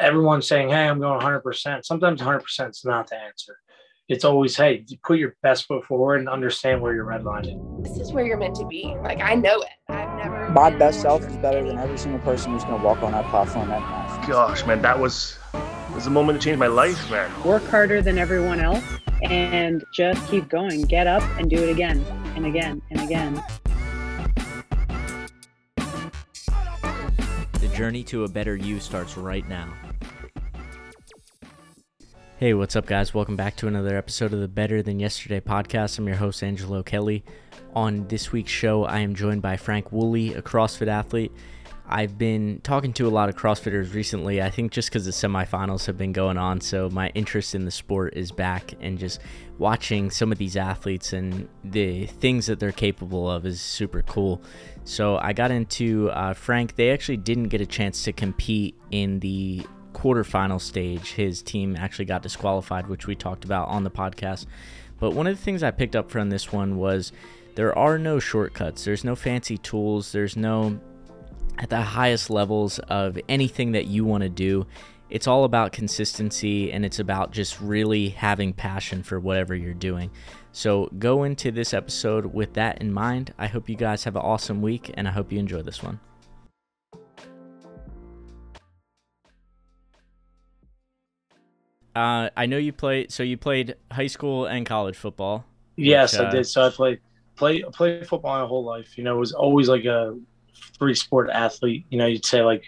everyone's saying, "Hey, I'm going 100 percent." Sometimes 100 percent is not the answer. It's always, "Hey, put your best foot forward and understand where your red line is." This is where you're meant to be. Like I know it. I've never. My best self is better than every single person who's going to walk on that platform that night. Gosh, man, that was was a moment to change my life, man. Work harder than everyone else and just keep going. Get up and do it again and again and again. The journey to a better you starts right now. Hey, what's up, guys? Welcome back to another episode of the Better Than Yesterday podcast. I'm your host, Angelo Kelly. On this week's show, I am joined by Frank Woolley, a CrossFit athlete. I've been talking to a lot of CrossFitters recently. I think just because the semifinals have been going on, so my interest in the sport is back, and just watching some of these athletes and the things that they're capable of is super cool. So I got into uh, Frank. They actually didn't get a chance to compete in the quarterfinal stage. His team actually got disqualified, which we talked about on the podcast. But one of the things I picked up from this one was there are no shortcuts. There's no fancy tools. There's no at the highest levels of anything that you want to do. It's all about consistency and it's about just really having passion for whatever you're doing. So go into this episode with that in mind. I hope you guys have an awesome week and I hope you enjoy this one. Uh, I know you played. So you played high school and college football. Yes, which, uh, I did. So I played play played football my whole life. You know, it was always like a three sport athlete. You know, you'd say like,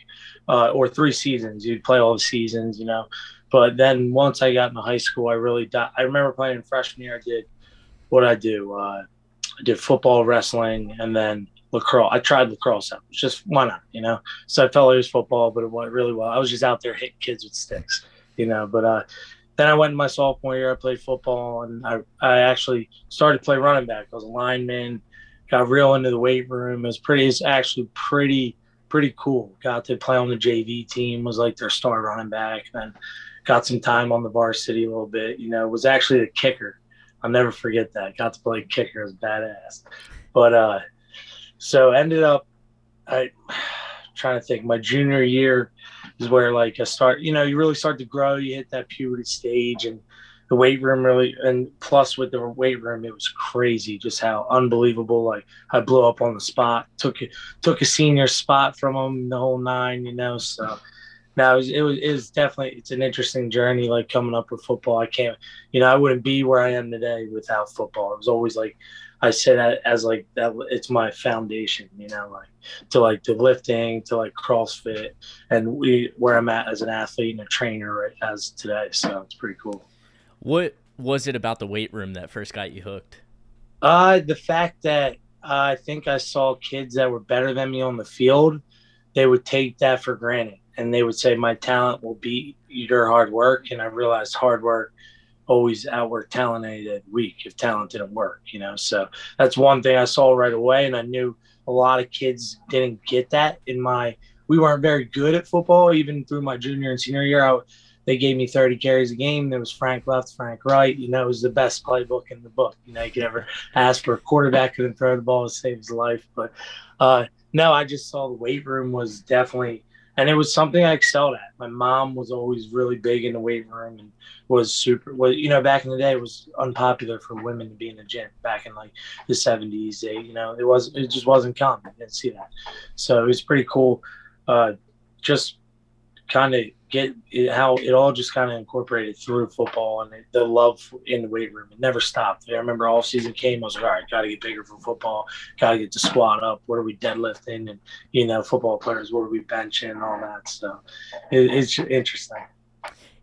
uh, or three seasons. You'd play all the seasons. You know, but then once I got into high school, I really di- I remember playing in freshman year. I did what I do. Uh, I did football, wrestling, and then lacrosse. I tried lacrosse out. Just why not? You know. So I felt like it was football, but it went really well. I was just out there hitting kids with sticks. You know, but uh, then I went in my sophomore year. I played football, and I I actually started to play running back. I was a lineman got real into the weight room. It was pretty. It's actually pretty pretty cool. Got to play on the JV team. Was like their star running back. Then got some time on the varsity a little bit. You know, was actually the kicker. I'll never forget that. Got to play kicker. as badass. But uh, so ended up. I trying to think. My junior year is where like I start. You know, you really start to grow. You hit that puberty stage and the weight room really and plus with the weight room it was crazy just how unbelievable like i blew up on the spot took took a senior spot from him the whole nine you know so now it was, it was, it was definitely it's an interesting journey like coming up with football i can't you know i wouldn't be where i am today without football it was always like i say that as like that it's my foundation you know like to like to lifting to like crossfit and we where i'm at as an athlete and a trainer right as today so it's pretty cool what was it about the weight room that first got you hooked? Uh, the fact that uh, I think I saw kids that were better than me on the field, they would take that for granted. And they would say, My talent will beat your hard work. And I realized hard work always outwork talent any day week if talent didn't work, you know. So that's one thing I saw right away. And I knew a lot of kids didn't get that in my we weren't very good at football even through my junior and senior year. I, they gave me 30 carries a game. There was Frank left, Frank right. You know, it was the best playbook in the book. You know, you could ever ask for a quarterback can throw the ball to save his life. But uh, no, I just saw the weight room was definitely, and it was something I excelled at. My mom was always really big in the weight room and was super. Well, you know, back in the day, it was unpopular for women to be in the gym. Back in like the 70s, they, you know, it was it just wasn't common. Didn't see that, so it was pretty cool. Uh, just kind of get it, how it all just kind of incorporated through football and the love in the weight room. It never stopped. I remember all season came, I was like, all right, got to get bigger for football, got to get the squat up. What are we deadlifting? And, you know, football players, what are we benching and all that So It, it's interesting.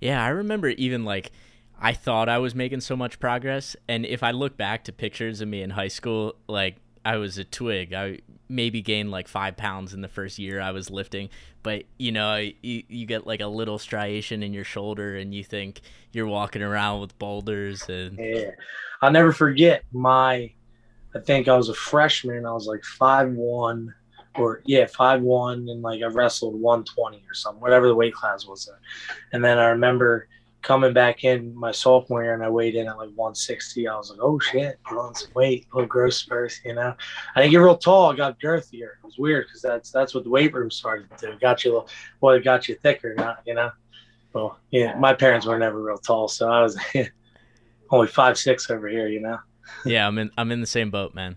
Yeah, I remember even like, I thought I was making so much progress. And if I look back to pictures of me in high school, like I was a twig. I maybe gained like five pounds in the first year I was lifting, but you know, you, you get like a little striation in your shoulder and you think you're walking around with boulders and yeah. I'll never forget my I think I was a freshman I was like five one or yeah, five one and like I wrestled one twenty or something, whatever the weight class was there. And then I remember coming back in my sophomore year and I weighed in at like 160. I was like, oh shit, put on some weight, a little growth spurs, you know. I didn't get real tall, I got girthier. It was weird because that's that's what the weight room started to do. It got you a little well, it got you thicker, not you know. Well, yeah, my parents were never real tall, so I was only five six over here. You know. Yeah, I'm in. I'm in the same boat, man.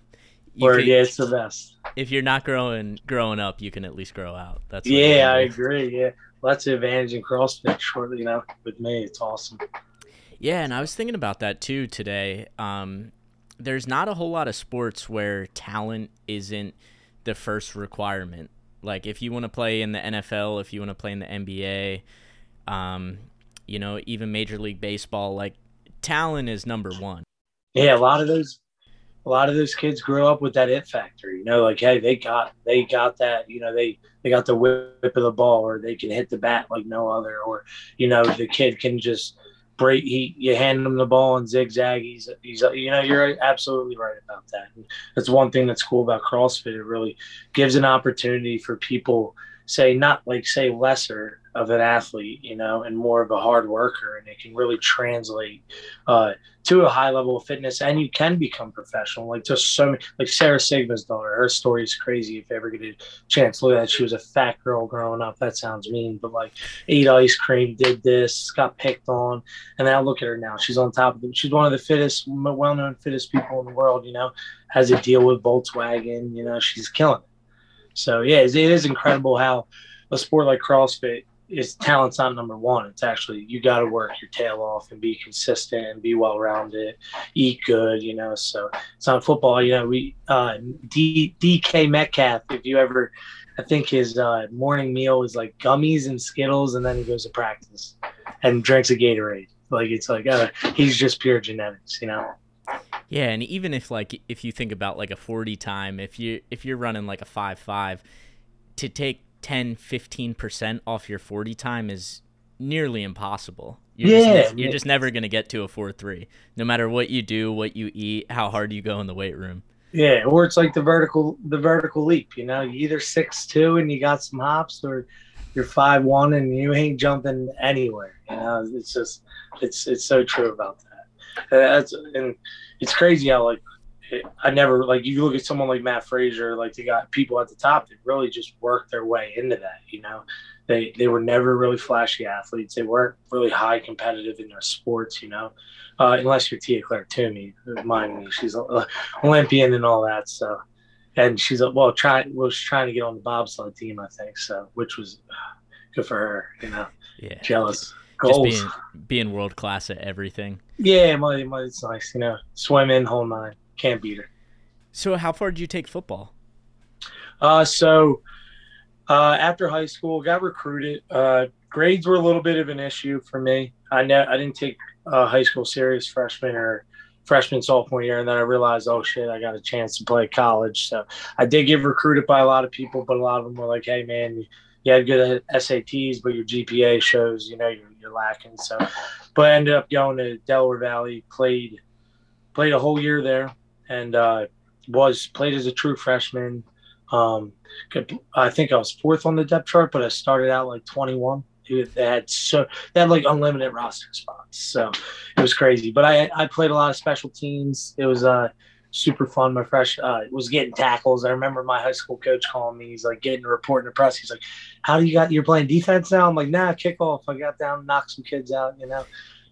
Can- yeah, it's the best. if you're not growing growing up, you can at least grow out. That's Yeah, I I agree. Yeah, that's the advantage in CrossFit. Shortly, you know, with me, it's awesome. Yeah, and I was thinking about that too today. Um, there's not a whole lot of sports where talent isn't the first requirement. Like if you want to play in the NFL, if you want to play in the NBA, um, you know, even Major League Baseball, like talent is number one. Yeah, a lot of those, a lot of those kids grew up with that it factor. You know, like hey, they got they got that. You know, they they got the whip of the ball, or they can hit the bat like no other, or you know, the kid can just break. He you hand him the ball and zigzag. He's he's you know, you're absolutely right about that. And that's one thing that's cool about CrossFit. It really gives an opportunity for people say not like say lesser of an athlete, you know, and more of a hard worker, and it can really translate uh, to a high level of fitness, and you can become professional. Like just so many, like Sara Sigmundsdottir, her story is crazy. If you ever get a chance look at it, she was a fat girl growing up. That sounds mean, but like ate ice cream, did this, got picked on, and now look at her now. She's on top of it. She's one of the fittest, well known, fittest people in the world. You know, has a deal with Volkswagen. You know, she's killing it. So yeah, it is incredible how a sport like CrossFit is talent's not number one. It's actually you got to work your tail off and be consistent and be well rounded, eat good. You know, so it's not football. You know, we uh, D, DK Metcalf. If you ever, I think his uh, morning meal is like gummies and Skittles, and then he goes to practice and drinks a Gatorade. Like it's like uh, he's just pure genetics. You know. Yeah, and even if like if you think about like a 40 time, if you if you're running like a 5-5 to take 10 15% off your 40 time is nearly impossible. You're Yeah, just, ne- you're just never going to get to a 4-3 no matter what you do, what you eat, how hard you go in the weight room. Yeah, or it's like the vertical the vertical leap. You know, you either six two and you got some hops, or you're five one and you ain't jumping anywhere. You know, it's just it's it's so true about that. And that's and it's crazy how like it, I never like you look at someone like Mat Fraser, like they got people at the top that really just worked their way into that. You know, they they were never really flashy athletes. They weren't really high competitive in their sports. You know, uh, unless you're Tia Clair Toomey, mind me, she's a Olympian and all that. So, and she's a, well, trying was trying to get on the bobsled team, I think. So, which was uh, good for her. You know, Yeah. jealous. Just Goals. being being world class at everything. Yeah, my, my, it's nice. You know, swimming, whole nine. Can't beat her. So how far did you take football? Uh, so uh, after high school, got recruited. Uh, grades were a little bit of an issue for me. I know I didn't take uh, high school serious freshman or freshman sophomore year, and then I realized, oh shit, I got a chance to play college. So I did get recruited by a lot of people, but a lot of them were like, hey man, you, you had good SATs, but your GPA shows you know you're, you're lacking. So, but I ended up going to Delaware Valley, played played a whole year there, and uh, was played as a true freshman. Um, I think I was fourth on the depth chart, but I started out like 21. They had so they had like unlimited roster spots, so it was crazy. But I I played a lot of special teams. It was uh super fun. My fresh uh was getting tackles. I remember my high school coach calling me. He's like getting a report in the press. He's like, "How do you got? You're playing defense now?" I'm like, "Nah, kickoff. I got down, knocked some kids out, you know."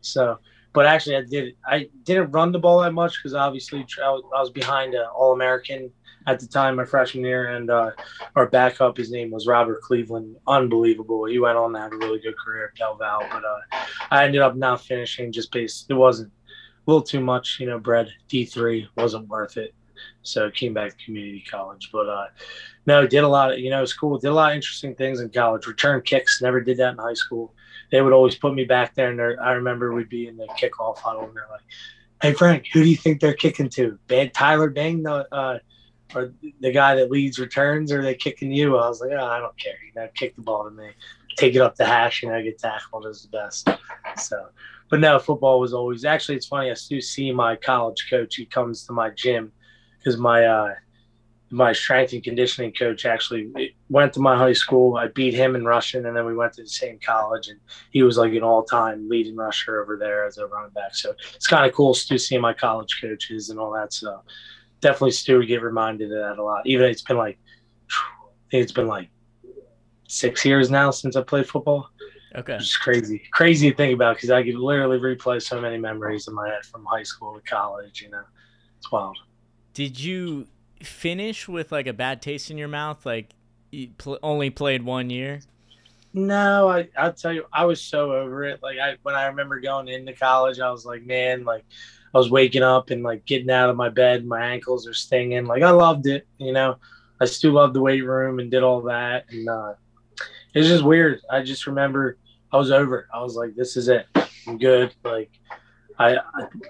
So, but actually, I did. I didn't run the ball that much because obviously I was, behind an All American at the time, my freshman year, and uh, our backup, his name was Robert Cleveland. Unbelievable. He went on to have a really good career at Del Val, but uh, I ended up not finishing just based. It wasn't a little too much, you know. Bread D three wasn't worth it, so came back to community college. But uh, no, did a lot of you know, it was cool. Did a lot of interesting things in college. Return kicks, never did that in high school. They would always put me back there, and I remember we'd be in the kickoff huddle, and they're like, "Hey Frank, who do you think they're kicking to? Bad Tyler Bang, the uh, or the guy that leads returns, or they kicking you?" I was like, oh, "I don't care. You know, kick the ball to me, take it up the hash, and I get tackled is the best." So, but no, football was always actually. It's funny. I still see my college coach. He comes to my gym because my uh, my strength and conditioning coach actually went to my high school. I beat him in rushing, and then we went to the same college. And he was like an all-time leading rusher over there as a running back. So it's kind of cool to see my college coaches and all that. So definitely, Stu, get reminded of that a lot. Even it's been like, I think it's been like six years now since I played football. Okay. It's crazy, crazy to think about because I could literally replay so many memories in my head from high school to college. You know, it's wild. Did you finish with like a bad taste in your mouth? Like you pl- only played one year? No, I I'll tell you, I was so over it. Like I when I remember going into college, I was like, man, like I was waking up and like getting out of my bed, my ankles are stinging. Like I loved it, you know. I still loved the weight room and did all that, and uh, it was just weird. I just remember I was over it. I was like, this is it. I'm good. Like I,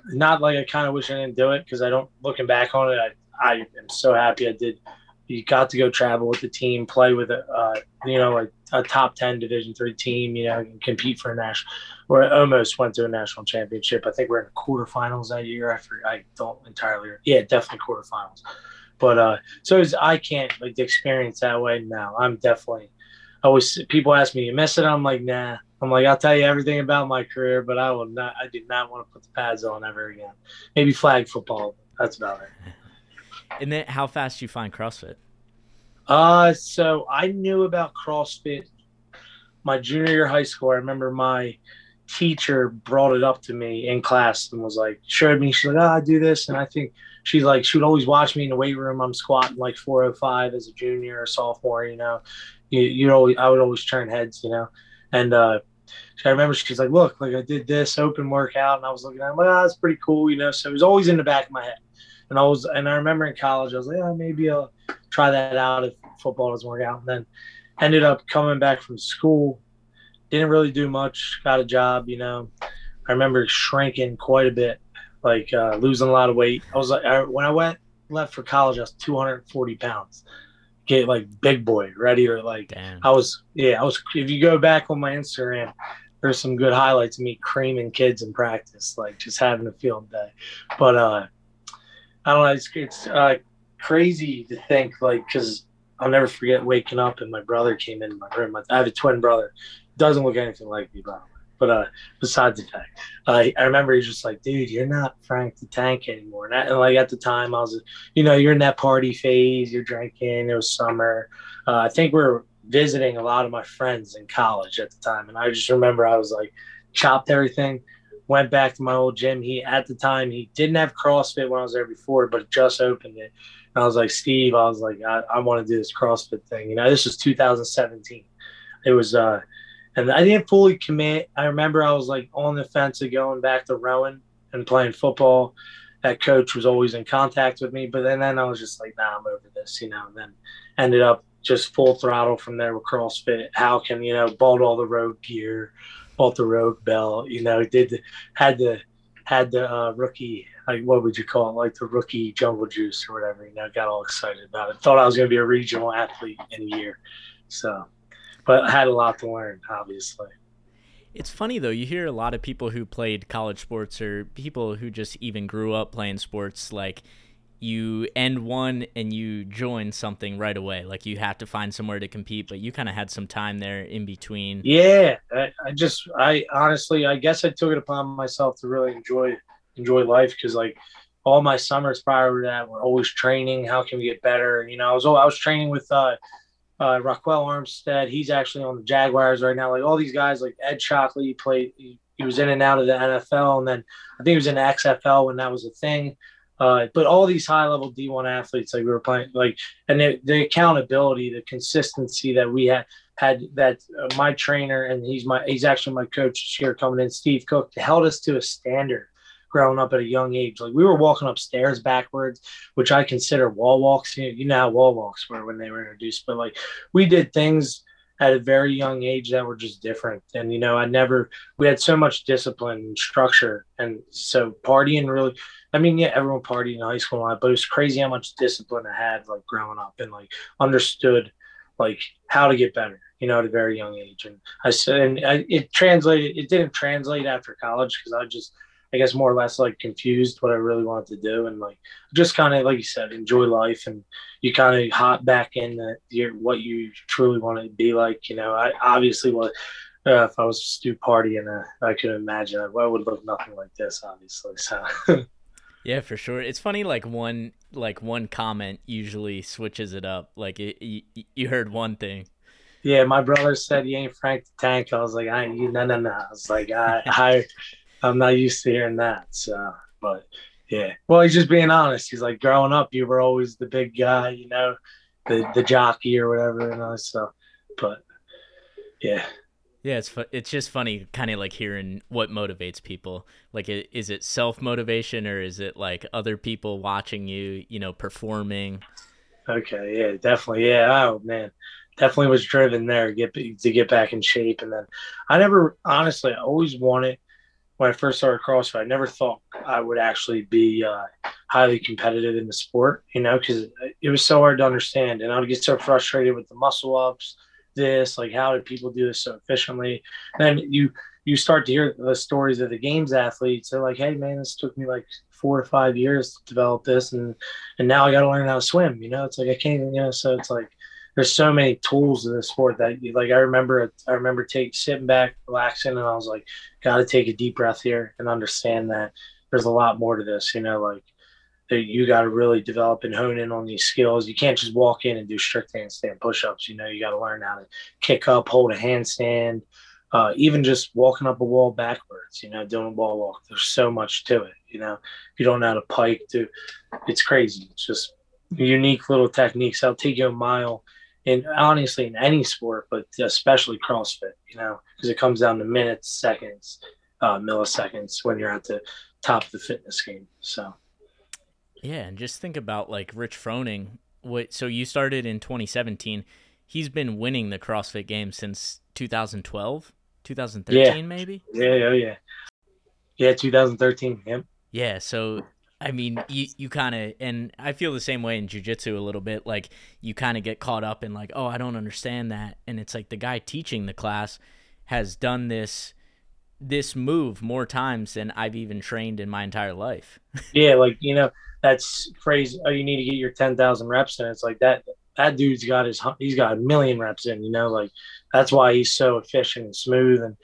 not like I kind of wish I didn't do it because I don't. Looking back on it, I I am so happy I did. You got to go travel with the team, play with a, uh, you know, a top ten Division three team. You know, and compete for a national. Or almost went to a national championship. I think we're in the quarterfinals that year. I forget, I don't entirely. Yeah, definitely quarterfinals. But uh, so is, I can't like the experience that way. now. I'm definitely. I always people ask me, "You miss it?" I'm like, "Nah." I'm like, I'll tell you everything about my career, but I will not. I do not want to put the pads on ever again. Maybe flag football. That's about it. And then how fast do you find CrossFit? Uh, so I knew about CrossFit my junior year of high school. I remember my teacher brought it up to me in class and was like, showed me. She's like, oh, I do this, and I think she's like, she would always watch me in the weight room. I'm squatting like 405 as a junior or sophomore. You know, you you always I would always turn heads. You know, and uh, I remember she's like, look, like I did this open workout, and I was looking at, like, oh, that's pretty cool. You know, so it was always in the back of my head. And I was, and I remember in college, I was like, oh, maybe I'll try that out if football doesn't work out. And then ended up coming back from school, didn't really do much, got a job, you know. I remember shrinking quite a bit, like uh, losing a lot of weight. I was like, I, when I went left for college, I was 240 pounds, like big boy, ready or like. Damn. I was, yeah, I was. If you go back on my Instagram, there's some good highlights of me creaming kids in practice, like just having a field day. But uh, I don't know. It's it's uh, crazy to think like because I'll never forget waking up and my brother came in my room. I have a twin brother, doesn't look anything like me, way. But uh, besides the fact, I remember he's just like, dude, you're not Frank the Tank anymore. And, that, and, like at the time, I was, you know, you're in that party phase, you're drinking. It was summer. Uh, I think we are visiting a lot of my friends in college at the time, and I just remember I was like, chopped everything, went back to my old gym. He at the time he didn't have CrossFit when I was there before, but just opened it. And I was like, Steve, I was like, I, I want to do this CrossFit thing. You know, this was 2017. It was uh and I didn't fully commit. I remember I was like on the fence of going back to rowing and playing football. That coach was always in contact with me, but then, then I was just like, nah, I'm over this, you know. And then ended up just full throttle from there with CrossFit. How can you know bought all the road gear, bought the road belt, you know, did the, had the had the uh, rookie like what would you call it like the rookie jungle juice or whatever you know got all excited about it thought i was going to be a regional athlete in a year so but I had a lot to learn, obviously. It's funny though, you hear a lot of people who played college sports or people who just even grew up playing sports like you end one and you join something right away. Like you have to find somewhere to compete, but you kind of had some time there in between. Yeah, I, I, just, I honestly, I guess I took it upon myself to really enjoy enjoy life because like all my summers prior to that were always training. How can we get better? You know, I was I was training with uh, uh, Ryquell Armstead. He's actually on the Jaguars right now. Like all these guys, like Ed Shockley, he played. He, he, was in and out of the NFL, and then I think he was in the XFL when that was a thing. Uh, but all these high level D1 athletes, like we were playing, like, and the, the accountability, the consistency that we had had that uh, my trainer and he's my he's actually my coach here coming in, Steve Cook, held us to a standard growing up at a young age. Like we were walking upstairs backwards, which I consider wall walks. You know, you know how wall walks were when they were introduced, but like we did things at a very young age that were just different. And you know, I never we had so much discipline and structure, and so partying really. I mean, yeah, everyone partied in high school, but it was crazy how much discipline I had like growing up and like understood like how to get better you know, at a very young age. And I said, and I, it translated, it didn't translate after college because I just, I guess more or less like confused what I really wanted to do and like just kind of like you said enjoy life and you kind of hop back in your what you truly want to be like you know I obviously was uh, if I was Stu Party and uh, I could imagine I, would look nothing like this obviously so yeah for sure it's funny like one like one comment usually switches it up like it, you, you heard one thing Yeah, my brother said he ain't Frank the Tank. I was like, I ain't you. no no no. I was like, I I I'm not used to hearing that. So, but yeah. Well, he's just being honest. He's like, growing up, you were always the big guy, you know, the the jockey or whatever, and all that stuff. but yeah. Yeah, it's fu- it's just funny, kind of like hearing what motivates people. Like, i- is it self motivation or is it like other people watching you, you know, performing? Okay, yeah, definitely. Yeah, oh man, definitely was driven there to get to get back in shape, and then I never honestly, I always wanted when I first started CrossFit. I never thought I would actually be uh, highly competitive in the sport, you know, because it was so hard to understand, and I would get so frustrated with the muscle ups, this like how did people do this so efficiently? then you you start to hear the stories of the games athletes. They're like, hey man, this took me like four or five years to develop this, and and now I got to learn how to swim. You know, it's like I can't, you know. So it's like there's so many tools in the sport that you, like I remember I remember take sitting back, relaxing, and I was like, got to take a deep breath here and understand that there's a lot more to this. You know, like you got to really develop and hone in on these skills. You can't just walk in and do strict handstand push-ups. You know, you got to learn how to kick up, hold a handstand, uh, even just walking up a wall backwards. You know, doing a wall walk. There's so much to it. You know, if you don't know how to pike, do it's crazy. It's just unique little techniques. I'll take you a mile. And honestly, in any sport, but especially CrossFit, you know, because it comes down to minutes, seconds, uh, milliseconds when you're at the top of the fitness game. So. Yeah, and just think about like Rich Froning. What? So you started in 2017. He's been winning the CrossFit Games since 2012, 2013, Yeah. maybe. Yeah, oh yeah, yeah. 2013. Yep. Yeah. So I mean, you you kind of, and I feel the same way in jujitsu a little bit. Like you kind of get caught up in like, oh, I don't understand that, and it's like the guy teaching the class has done this this move more times than I've even trained in my entire life. Yeah, like you know that's phrase. Oh, you need to get your 10,000 reps in. It's like that. That dude's got his. He's got a million reps in. You know, like that's why he's so efficient and smooth. And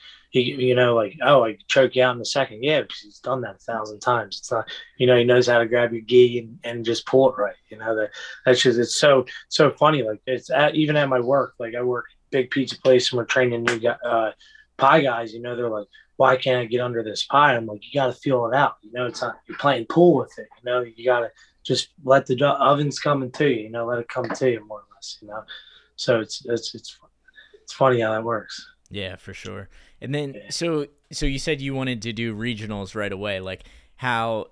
he, you know, like oh, I choke you out in a second. Yeah, because he's done that a thousand times. It's like, You know, he knows how to grab your gi and, and just pull it right. You know that that's just it's so so funny. Like it's at, even at my work. Like I work big pizza place and we're training new uh, pie guys. You know, they're like why can't I get under this pie? I'm like, you got to feel it out. You know, it's not, you're playing pool with it. You know, you got to just let the ovens coming to you, you know, let it come to you more or less, you know? So it's, it's, it's, it's funny how that works. Yeah, for sure. And then Yeah. so so you said you wanted to do regionals right away. Like how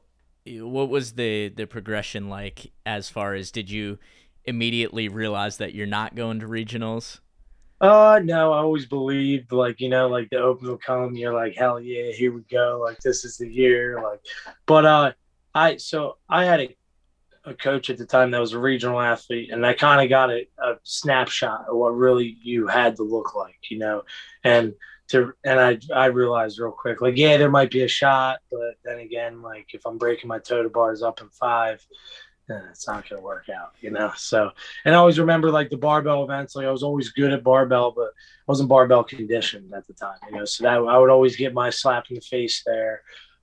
what was the the progression like as far as did you immediately realize that you're not going to regionals? Uh, no, I always believed like, you know, like the open will come, you're like, hell yeah, here we go. Like this is the year. Like, but, uh, I, so I had a, a coach at the time that was a regional athlete and I kind of got a, a snapshot of what really you had to look like, you know, and to, and I, I realized real quick, like, yeah, there might be a shot, but then again, like if I'm breaking my toe to bars up in five, then it's not to work out, you know? So, and I always remember like the barbell events. Like I was always good at barbell, but I wasn't barbell conditioned at the time. You know, so that I would always get my slap in the face there.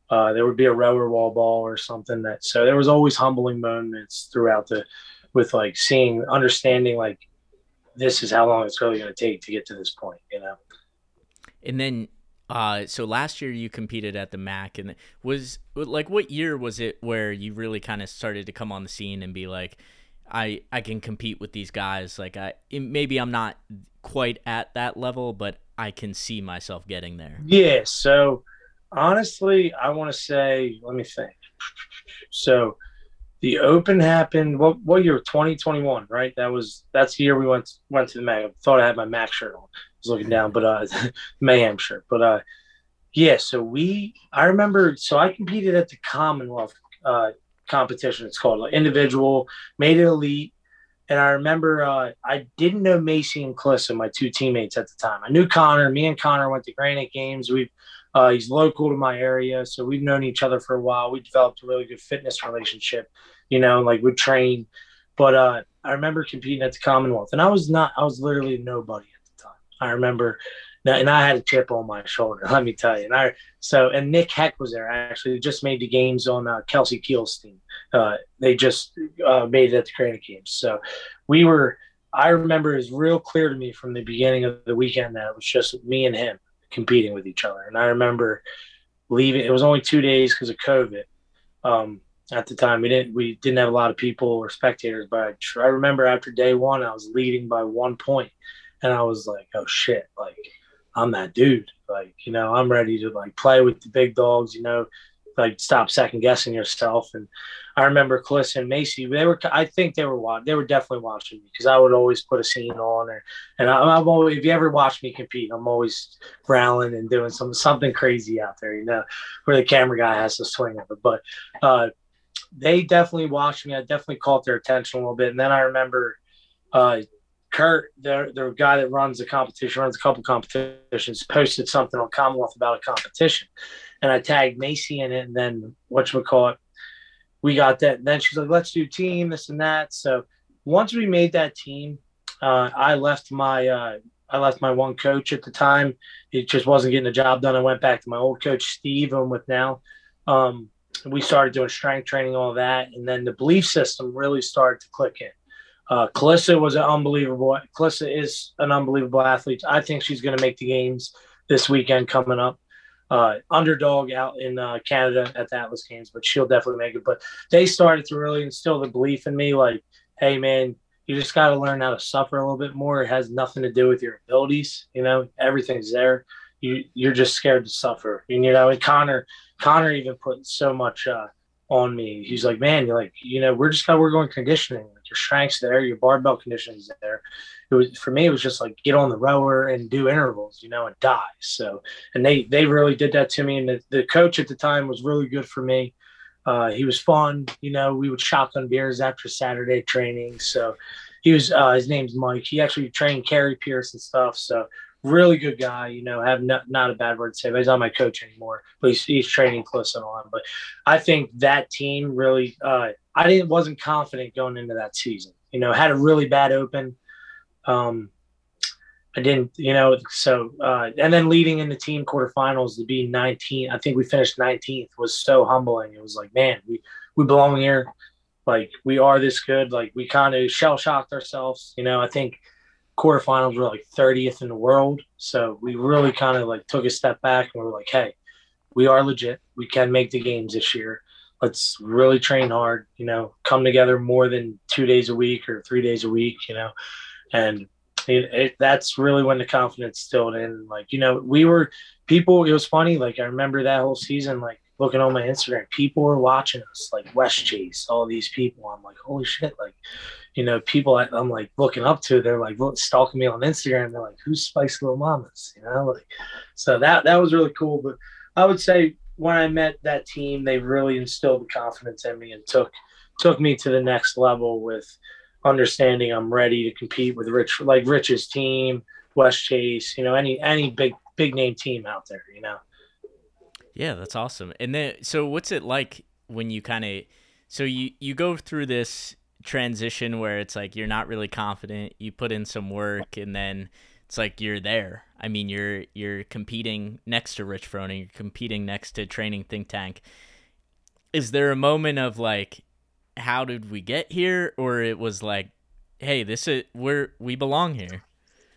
Uh, there would be a rower wall ball or something that. So there was always humbling moments throughout the, with like seeing, understanding like this is how long it's really going to take to get to this point. You know. And then uh so last year you competed at the MAC and was like what year was it where you really kind of started to come on the scene and be like I I can compete with these guys like I maybe I'm not quite at that level but I can see myself getting there. Yeah. So honestly, I want to say, let me think. So the open happened what what year 2021 right that was that's the year we went went to the MAC. I thought i had my mac shirt on was looking down but uh mayhem shirt but uh yeah so we i remember so i competed at the commonwealth uh competition it's called like individual made it elite and i remember uh i didn't know macy and Calissa, my two teammates at the time i knew connor me and connor went to granite games we've uh, he's local to my area, so we've known each other for a while. We developed a really good fitness relationship, you know, like we train. But uh, I remember competing at the Commonwealth, and I was not, I was literally nobody. I remember, and I had a chip on my shoulder, let me tell you. And I, so, and Nick Heck was there actually, just made the games on uh, Kelsey Keel's team. Uh, they just uh, made it at the Granite Games. So we were, I remember it was real clear to me from the beginning of the weekend that it was just me and him competing with each other. And I remember leaving. It was only two days because of COVID. Um, at the time, we didn't we didn't have a lot of people or spectators, but I remember after day one, I was leading by one point, and I was like, "Oh shit!" Like I'm that dude. Like you know, I'm ready to like play with the big dogs. You know, like stop second guessing yourself. And I remember Cliss and Macy. They were. I think they were. They were definitely watching me because I would always put a scene on. Or, and I, am always. If you ever watch me compete, I'm always growling and doing some something crazy out there. You know, where the camera guy has to swing of it. But uh, they definitely watched me. I definitely caught their attention a little bit. And then I remember. Uh, Kurt, the the guy that runs the competition, runs a couple competitions, posted something on Commonwealth about a competition, and I tagged Macy in it. And then what you call it, we got that. And then she's like, "Let's do team, this and that." So once we made that team, uh, I left my uh, I left my one coach at the time. It just wasn't getting the job done. I went back to my old coach Steve, I'm with now. Um, we started doing strength training, all that, and then the belief system really started to click in. Uh, Calissa was an unbelievable. Calissa is an unbelievable athlete. I think she's going to make the games this weekend coming up uh, underdog out in uh, Canada at the Atlas Games, but she'll definitely make it. But they started to really instill the belief in me, like, hey man, you just got to learn how to suffer a little bit more. It has nothing to do with your abilities, you know. Everything's there. You you're just scared to suffer. And You know, and Connor Connor even put so much uh, on me. He's like, man, you're like, you know, we're just got we're going conditioning. Your strength's there, your barbell conditioning's there. It was for me it was just like get on the rower and do intervals you know and die. So and they they really did that to me. And the, the coach at the time was really good for me. Uh, he was fun you know we would shotgun beers after saturday training. So he was uh, his name's mike. He actually trained Kari Pearce and stuff. So really good guy you know have not, not a bad word to say but he's not my coach anymore but he's, he's training close and on but i think that team really uh, i didn't wasn't confident going into that season you know had a really bad open um, I didn't, you know, so uh, and then leading in the team quarterfinals to be 19, I think we finished 19th was so humbling. It was like, man, we we belong here. Like we are this good. Like we kind of shell shocked ourselves. You know, I think quarterfinals were like 30th in the world, so we really kind of like took a step back and we were like, hey, we are legit. We can make the games this year. Let's really train hard. You know, come together more than two days a week or three days a week. You know and it, it, that's really when the confidence stilled in. Like you know, we were people. It was funny. Like I remember that whole season. Like looking on my Instagram, people were watching us. Like West Chase, all these people. I'm like, holy shit! Like you know, people I, am like looking up to. They're like stalking me on Instagram. They're like, who's Spice Little Mamas? You know, like so that that was really cool. But I would say when I met that team, they really instilled the confidence in me and took took me to the next level with understanding I'm ready to compete with Rich, like Rich's team, West Chase, you know, any any big big name team out there, you know. Yeah, that's awesome. And then, so what's it like when you kind of, so you you go through this transition where it's like you're not really confident, you put in some work, and then it's like you're there. I mean, you're you're competing next to Rich Froning, you're competing next to Training Think Tank. Is there a moment of like, how did we get here or it was like hey this is where we belong here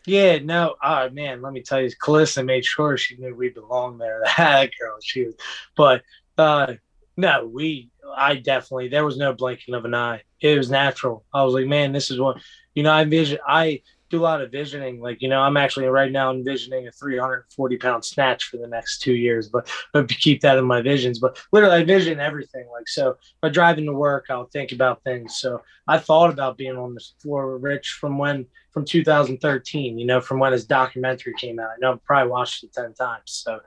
yeah no oh man let me tell you Calissa made sure she knew we belonged there that girl she was but uh no we i definitely there was no blinking of an eye it was natural i was like man this is what you know i envision i do a lot of visioning. Like, you know, I'm actually right now envisioning a 340 pound snatch for the next two years, but, but keep that in my visions. But literally, I vision everything. Like, so if I drive into work, I'll think about things. So I thought about being on this floor with Rich Froning, from 2013, you know, from when his documentary came out. I know I've probably watched it 10 times. So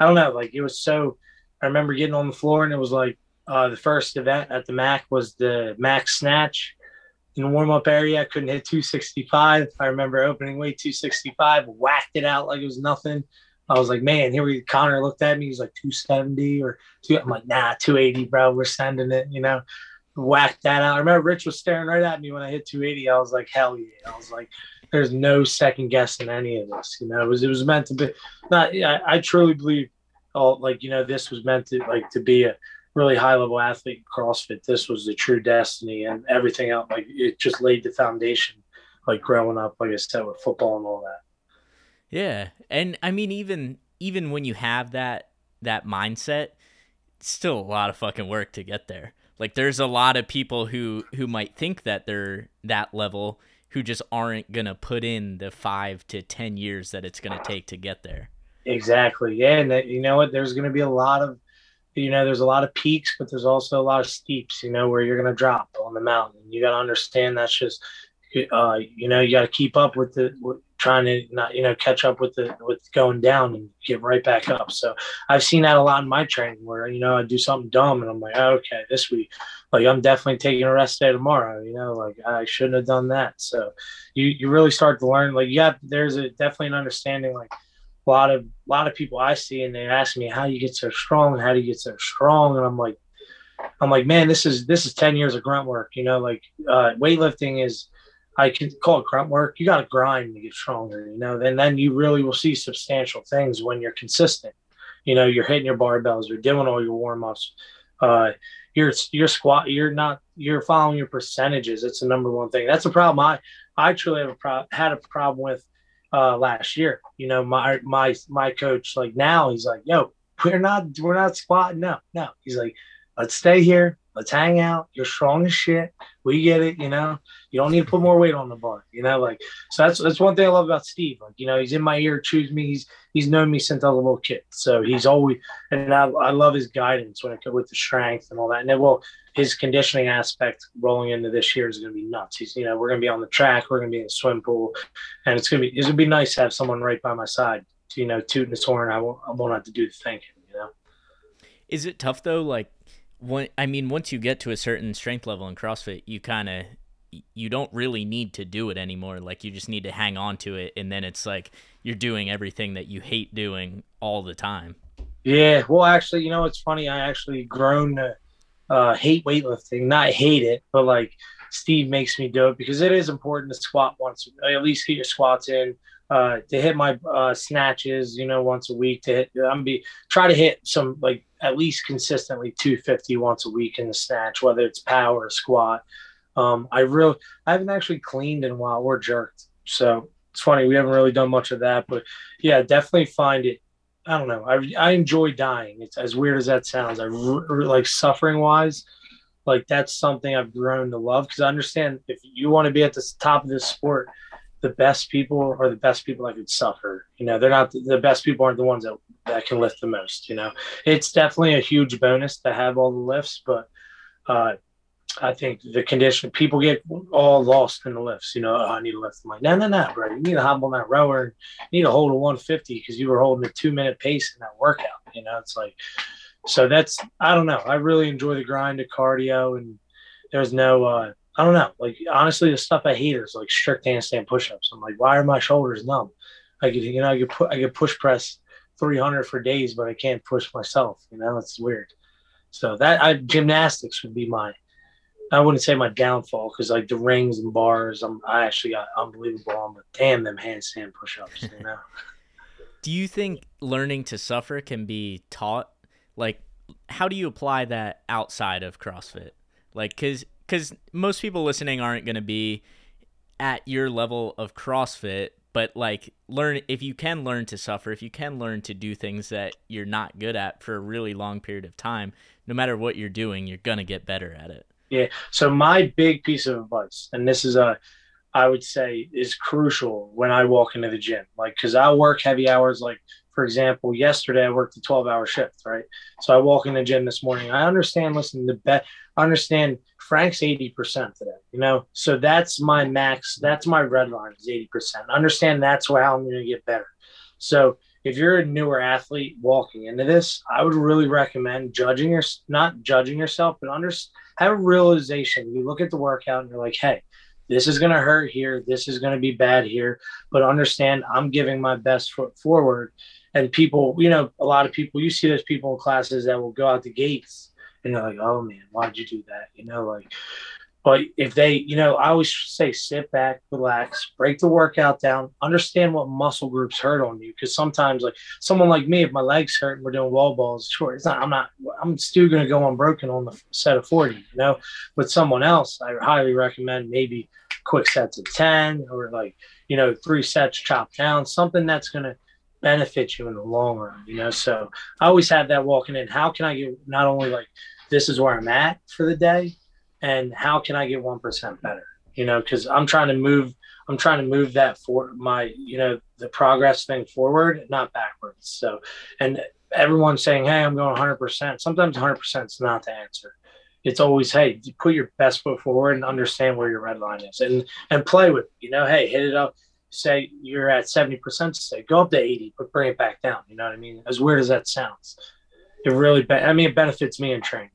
I don't know. Like, it was so, I remember getting on the floor and it was like, uh, the first event at the MAC was the MAC snatch in the warm up area. I couldn't hit 265. I remember opening weight 265, whacked it out like it was nothing. I was like, man, here we Connor looked at me. He's like 270 or two. I'm like, nah, 280, bro. We're sending it, you know. Whacked that out. I remember Rich was staring right at me when I hit 280. I was like, hell yeah. I was like, there's no second guessing any of this. You know, it was it was meant to be not I, I truly believe all like, you know, this was meant to like to be a really high level athlete in CrossFit, this was the true destiny and everything else. Like it just laid the foundation like growing up, like I said, with football and all that. Yeah, and I mean, even even when you have that that mindset, it's still a lot of fucking work to get there. Like, there's a lot of people who who might think that they're that level, who just aren't gonna put in the five to ten years that it's gonna take to get there. Exactly. Yeah, and that, you know what? There's going to be a lot of, you know, there's a lot of peaks, but there's also a lot of steeps. You know, where you're going to drop on the mountain. You got to understand that's just, uh, you know, you got to keep up with the with trying to not, you know, catch up with the with going down and get right back up. So I've seen that a lot in my training where you know I do something dumb and I'm like, oh, okay, this week, like I'm definitely taking a rest day tomorrow. You know, like I shouldn't have done that. So you you really start to learn. Like, yeah, there's a definitely an understanding like a lot of a lot of people I see and they ask me how do you get so strong how do you get so strong? And I'm like I'm like man this is this is 10 years of grunt work you know like uh, weightlifting is I can call it grunt work. You got to grind to get stronger you know and then you really will see substantial things when you're consistent. You know you're hitting your barbells you're doing all your warm-ups uh, you're you're squat you're not you're following your percentages. It's the number one thing. That's a problem I I truly have a pro- had a problem with uh, last year. You know, my my my coach like now he's like, yo, we're not we're not squatting. No, no. He's like, let's stay here. Let's hang out. You're strong as shit. We get it. You know, you don't need to put more weight on the bar. You know, like so that's that's one thing I love about Steve. Like you know, he's in my ear, chews me. He's he's known me since I was a little kid. So he's always and I, I love his guidance when it comes with the strength and all that. And then well, his conditioning aspect rolling into this year is going to be nuts. He's you know we're going to be on the track. We're going to be in the swim pool, and it's going to be it's going to be nice to have someone right by my side. You know, tooting his horn. I won't I won't have to do the thinking. You know. Is it tough though? Like when I mean, once you get to a certain strength level in CrossFit, you kind of you don't really need to do it anymore. Like you just need to hang on to it, and then it's like you're doing everything that you hate doing all the time. Yeah, well, actually, you know, it's funny. I actually grown to uh, hate weightlifting. Not hate it, but like Steve makes me do it because it is important to squat once, at least get your squats in. Uh, to hit my uh, snatches, you know, once a week. To hit, I'm be try to hit some like at least consistently 250 once a week in the snatch, whether it's power or squat. Um, I really, I haven't actually cleaned in a while or jerked. So it's funny. We haven't really done much of that, but yeah, definitely find it. I don't know. I, I enjoy dying. It's as weird as that sounds. I like suffering wise, like that's something I've grown to love because I understand if you want to be at the top of this sport, the best people are the best people that could suffer. You know, they're not the best people aren't the ones that, that can lift the most. You know, it's definitely a huge bonus to have all the lifts, but uh, I think the condition people get all lost in the lifts. You know, oh, I need to lift. I'm like, no, no, no, bro. You need to hop on that rower. You need to hold a 150 because you were holding a two minute pace in that workout. You know, it's like, so that's I don't know. I really enjoy the grind of cardio, and there's no uh, I don't know. Like honestly, the stuff I hate is like strict handstand push-ups. I'm like, why are my shoulders numb? I could, you know, I could put, I could push press 300 for days, but I can't push myself. You know, it's weird. So that I, gymnastics would be my, I wouldn't say my downfall because like the rings and bars, I'm I actually got unbelievable on, but damn them handstand push-ups. You know. do you think learning to suffer can be taught? Like, how do you apply that outside of CrossFit? Like, cause because most people listening aren't going to be at your level of CrossFit, but like learn if you can learn to suffer, if you can learn to do things that you're not good at for a really long period of time, no matter what you're doing, you're going to get better at it. Yeah. So my big piece of advice, and this is a, I would say is crucial when I walk into the gym, like, cause I work heavy hours, like for example, yesterday I worked a 12 hour shift, right? So I walk in the gym this morning. I understand, listen, the bet, I understand Frank's 80% today, you know? So that's my max. That's my red line is 80%. Understand that's how I'm going to get better. So if you're a newer athlete walking into this, I would really recommend judging your, not judging yourself, but under, have a realization. You look at the workout and you're like, hey, this is going to hurt here. This is going to be bad here. But understand I'm giving my best foot forward and people, you know, a lot of people, you see those people in classes that will go out the gates and you're like, oh man, why'd you do that? You know, like, but if they, you know, I always say sit back, relax, break the workout down, understand what muscle groups hurt on you. Cause sometimes, like someone like me, if my legs hurt and we're doing wall balls, sure, it's not, I'm not, I'm still going to go unbroken on the set of 40, you know, but someone else, I highly recommend maybe quick sets of 10 or like, you know, three sets chopped down, something that's going to benefit you in the long run, you know? So I always have that walking in. How can I get not only like, this is where I'm at for the day and how can I get 1% better, you know, cause I'm trying to move, I'm trying to move that for my, you know, the progress thing forward, not backwards. So, and everyone's saying, Hey, I'm going 100%. Sometimes 100% is not the answer. It's always hey put your best foot forward and understand where your red line is and and play with it. you know hey hit it up. Say you're at 70% say go up to 80 but bring it back down. You know what i mean? As weird as that sounds. It really be- i mean it benefits me in training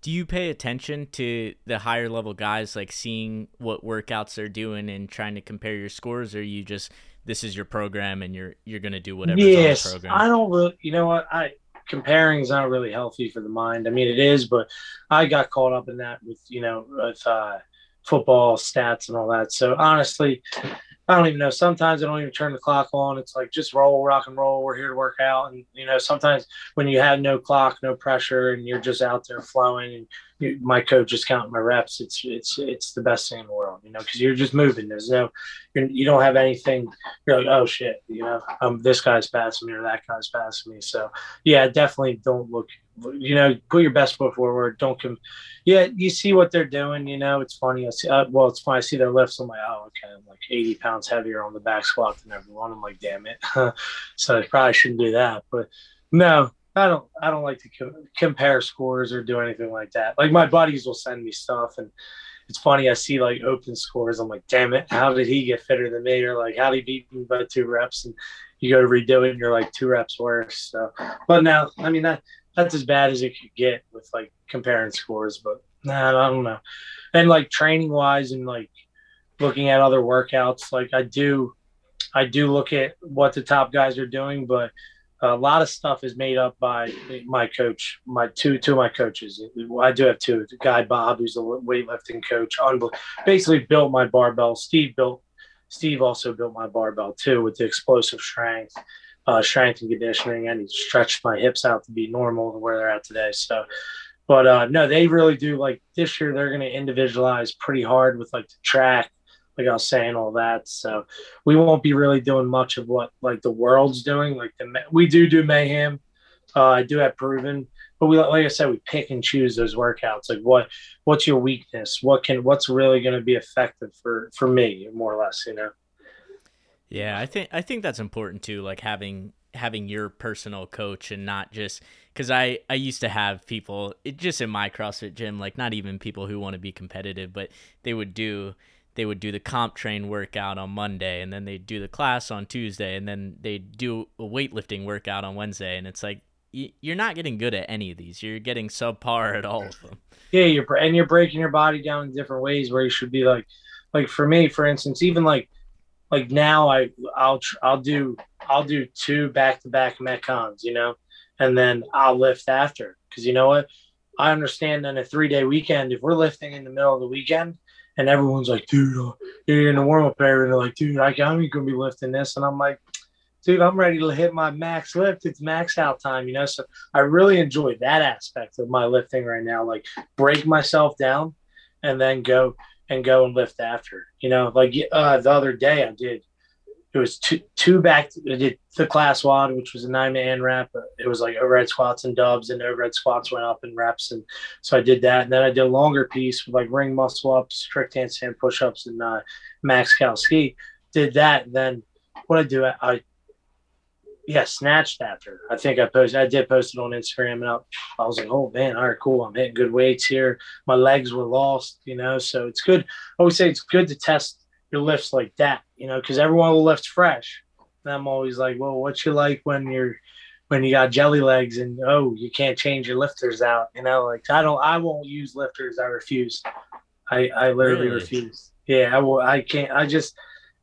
do you pay attention to the higher level guys like seeing what workouts they're doing and trying to compare your scores or you just this is your program and you're you're gonna do whatever yes on the program i don't really you know what i comparing is not really healthy for the mind. I mean, it is, but I got caught up in that with you know with uh, football stats and all that. So honestly, I don't even know. Sometimes I don't even turn the clock on. It's like just roll, rock and roll. We're here to work out, and you know sometimes when you have no clock, no pressure, and you're just out there flowing, and you, my coach is counting my reps. It's it's it's the best thing in the world, you know, because you're just moving. There's no, you're, you don't have anything. You're like, oh shit, you know, um, this guy's passing me or that guy's passing me. So yeah, definitely don't look. You know, put your best foot forward. Don't come. Yeah, you see what they're doing. You know, it's funny. I see. Uh, well, it's funny. I see their lifts. I'm like, oh, okay. I'm like 80 pounds heavier on the back squat than everyone. I'm like, damn it. so I probably shouldn't do that. But no, I don't I don't like to co- compare scores or do anything like that. Like my buddies will send me stuff and it's funny I see like open scores I'm like damn it how did he get fitter than me or like how did he beat me by two reps and you go to redo it and you're like two reps worse. So but now I mean that that's as bad as it could get with like comparing scores but nah, I don't know. And like training wise and like looking at other workouts like I do I do look at what the top guys are doing but a lot of stuff is made up by my coach, my two two of my coaches. I do have two. The guy Bob, who's a weightlifting coach, basically built my barbell. Steve built. Steve also built my barbell too with the explosive strength, uh, strength and conditioning, and he stretched my hips out to be normal to where they're at today. So, but uh, no, they really do. Like this year, they're going to individualize pretty hard with like the track like I was saying, all that. So we won't be really doing much of what like the world's doing. Like the we do do mayhem. Uh, I do have proven, but we like I said, we pick and choose those workouts. Like what what's your weakness? What can what's really going to be effective for for me, more or less, you know. Yeah, I think I think that's important too. Like having having your personal coach and not just because I I used to have people it just in my CrossFit gym, like not even people who want to be competitive, but they would do they would do the CompTrain workout on Monday and then they'd do the class on Tuesday and then they'd do a weightlifting workout on Wednesday and it's like you're not getting good at any of these. You're getting subpar at all of them. Yeah, you're and you're breaking your body down in different ways where you should be like like for me for instance even like like now I I'll I'll do I'll do two back to back metcons, you know, and then I'll lift after because you know what I understand on a three day weekend if we're lifting in the middle of the weekend and everyone's like, dude, uh, you're in the warm up area. And they're like, dude, I, I'm to be lifting this. And I'm like, dude, I'm ready to hit my max lift. It's max out time, you know? So I really enjoy that aspect of my lifting right now. Like break myself down and then go and go and lift after, you know, like uh, the other day I did it was two two back. I did the class WOD, which was a nine man rep. It was like overhead squats and dubs, and overhead squats went up in reps, and so I did that. And then I did a longer piece with like ring muscle ups, strict handstand push ups, and uh, max cal ski. Did that. And then what I do, I yeah, snatched after. I think I posted. I did post it on Instagram, and I, I was like, "Oh man, all right, cool. I'm hitting good weights here. My legs were lost, you know. So it's good. I always say it's good to test your lifts like that, you know, because everyone will lift fresh. And I'm always like, well, what you like when you're when you got jelly legs and oh, you can't change your lifters out, you know? Like I don't, I won't use lifters. I refuse. I I literally really? refuse. Yeah, I will. I can't. I just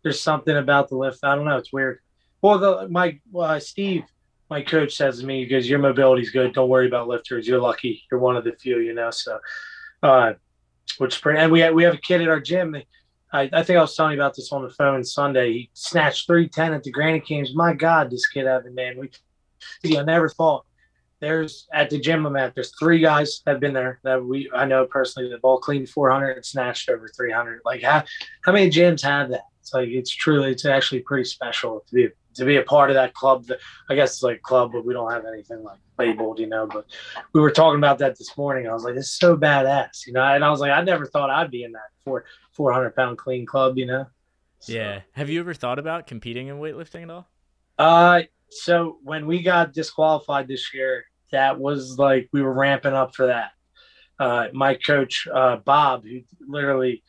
there's something about the lift. I don't know. It's weird. Well, the my uh, Steve, my coach says to me, because your mobility's good. Don't worry about lifters. You're lucky. You're one of the few, you know. So, uh, which pretty. And we we have a kid at our gym. I, I, think I was telling you about this on the phone Sunday. He snatched 310 at the Granite Games. My God, this kid Evan, man. We, I never thought there's at the gym I'm at. There's three guys that have been there that we I know personally. that all cleaned 400 and snatched over 300. Like how how many gyms have that? It's like it's truly it's actually pretty special to be to be a part of that club. That I guess it's like club, but we don't have anything like labeled, you know. But we were talking about that this morning. I was like, this is so badass, you know. And I was like, I never thought I'd be in that four 400 pound clean club, you know. So, yeah. Have you ever thought about competing in weightlifting at all? Uh, so when we got disqualified this year, that was like we were ramping up for that. Uh, my coach uh, Bob, who literally,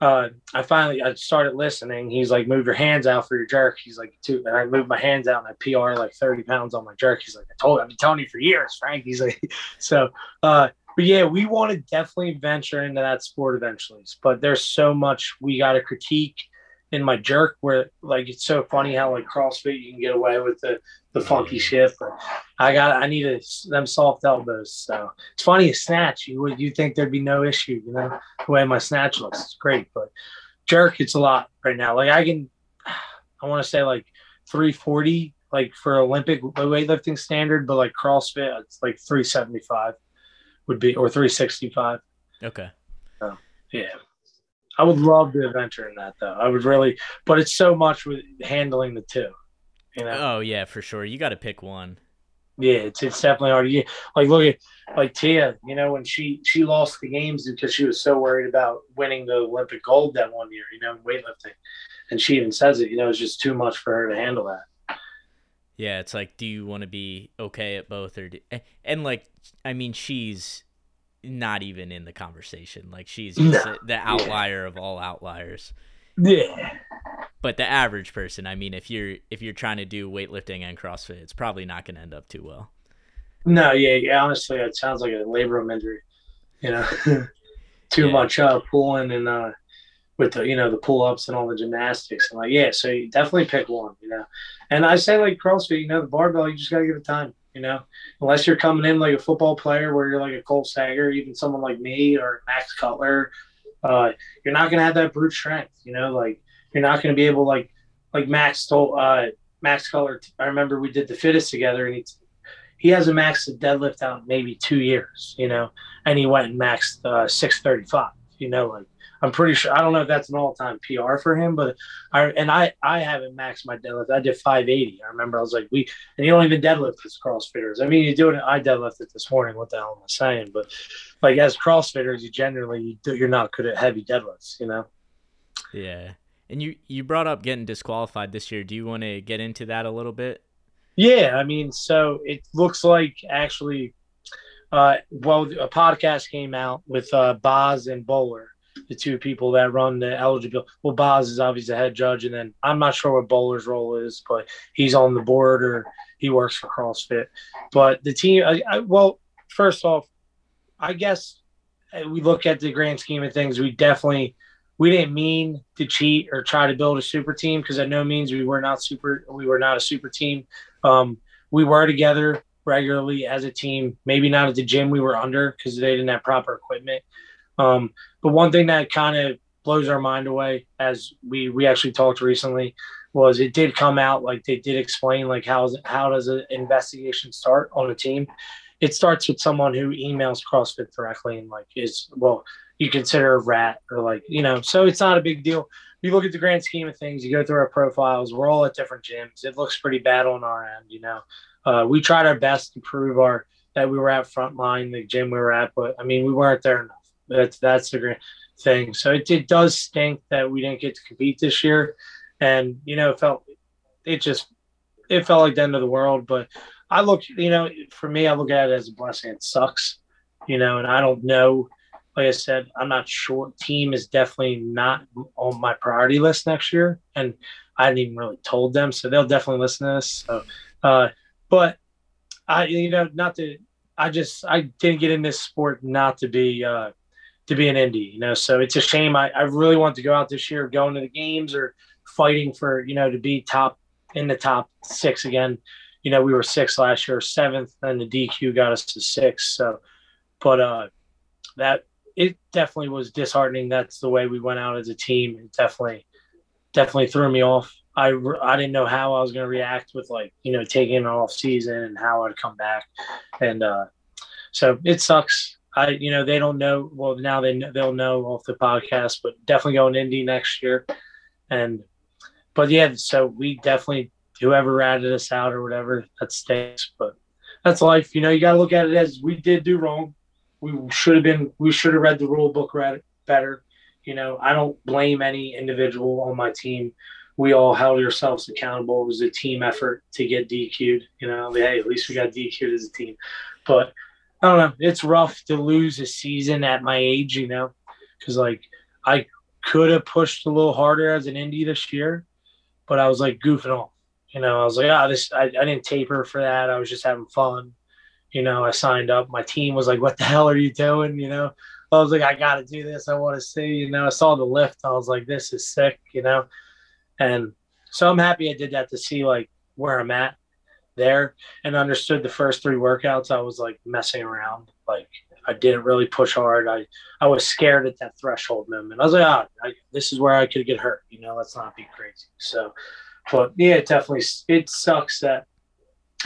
uh, I finally I started listening. He's like, "Move your hands out for your jerk." He's like, "Too," and I moved my hands out and I PR like thirty pounds on my jerk. He's like, "I told, I've been telling you for years, Frank." He's like, so. Uh, but yeah, we want to definitely venture into that sport eventually. But there's so much we got to critique in my jerk where like it's so funny how like CrossFit you can get away with the the funky shit, but I got I needed them soft elbows. So it's funny a snatch. You would you think there'd be no issue, you know, the way my snatch looks. It's great, but jerk it's a lot right now. Like I can I want to say like 340 like for Olympic weightlifting standard, but like CrossFit it's like 375 would be or 365. Okay. So, yeah. I would love to venture in that though. I would really, but it's so much with handling the two. You know? Oh yeah, for sure. You got to pick one. Yeah, it's it's definitely hard. Yeah, like look at like Tia. You know when she she lost the games because she was so worried about winning the Olympic gold that one year. You know, weightlifting, and she even says it. You know, it's just too much for her to handle that. Yeah, it's like, do you want to be okay at both, or do, and like, I mean, she's not even in the conversation. Like she's no. the outlier yeah. of all outliers. Yeah. But the average person, I mean, if you're if you're trying to do weightlifting and CrossFit, it's probably not going to end up too well. No, yeah, yeah, honestly, it sounds like a labrum injury. You know, too yeah. much uh, pulling and uh, with the you know the pull ups and all the gymnastics and like yeah, so you definitely pick one. You know, and I say like CrossFit, you know, the barbell, you just got to give it time. You know, unless you're coming in like a football player where you're like a Cole Sager, even someone like me or Max Cutler, uh, you're not gonna have that brute strength. You know, like you're not gonna be able like like Max told uh, Max Cutler. I remember we did the fittest together, and he he hasn't maxed deadlift out maybe two years. You know, and he went and maxed uh, six thirty five. You know, like I'm pretty sure. I don't know if that's an all-time PR for him, but I and I I haven't maxed my deadlift. I did 580. I remember I was like, we and you don't even deadlift as CrossFitters. I mean, you do it. I deadlifted this morning. What the hell am I saying? But like as CrossFitters, you generally you're not good at heavy deadlifts. You know. Yeah, and you you brought up getting disqualified this year. Do you want to get into that a little bit? Yeah, I mean, so it looks like actually, uh, well, a podcast came out with uh, Boz and Bowler the two people that run the eligible. Well, Boz is obviously the head judge, and then I'm not sure what Bowler's role is, but he's on the board or he works for CrossFit. But the team, I, I, well, first off, I guess uh, we look at the grand scheme of things. We definitely we didn't mean to cheat or try to build a super team because at no means we were not super. We were not a super team. Um, we were together regularly as a team. Maybe not at the gym we were under because they didn't have proper equipment. Um, but one thing that kind of blows our mind away, as we we actually talked recently, was it did come out like they did explain like how how does an investigation start on a team? It starts with someone who emails CrossFit directly and like is well, you consider a rat or like you know, so it's not a big deal. You look at the grand scheme of things, you go through our profiles. We're all at different gyms. It looks pretty bad on our end, you know. Uh, we tried our best to prove our that we were at frontline, the gym we were at, but I mean, we weren't there enough. That's that's the great thing. So it, it does stink that we didn't get to compete this year, and you know, it felt it just it felt like the end of the world. But I look, you know, for me, I look at it as a blessing. It sucks, you know, and I don't know. Like I said, I'm not sure. Team is definitely not on my priority list next year, and I hadn't even really told them, so they'll definitely listen to this. So, uh, but I, you know, not to. I just I didn't get in this sport not to be uh, to be an indie, you know. So it's a shame. I, I really want to go out this year, going to the games or fighting for, you know, to be top in the top six again. You know, we were six last year, seventh, and the DQ got us to six. So, but uh, that it definitely was disheartening. That's the way we went out as a team. It definitely, definitely threw me off. I I didn't know how I was going to react with like you know taking an off season and how I'd come back, and uh, so it sucks. I you know they don't know. Well, now they they'll know off the podcast, but definitely going indie next year, and but yeah, so we definitely whoever ratted us out or whatever that stinks, but that's life. You know, you got to look at it as we did do wrong. We should have been. We should have read the rule book read better. You know, I don't blame any individual on my team. We all held ourselves accountable. It was a team effort to get DQ'd. You know, hey, at least we got DQ'd as a team. But I don't know. It's rough to lose a season at my age. You know, because like I could have pushed a little harder as an indie this year, but I was like goofing off. You know, I was like, ah, oh, this, I, I didn't taper for that. I was just having fun. You know, I signed up. My team was like, what the hell are you doing? You know, I was like, I got to do this. I want to see, you know, I saw the lift. I was like, this is sick, you know? And so I'm happy I did that to see like where I'm at there and understood the first three workouts. I was like messing around. Like I didn't really push hard. I, I was scared at that threshold moment. I was like, ah, this is where I could get hurt. You know, let's not be crazy. So, but yeah, it definitely it sucks that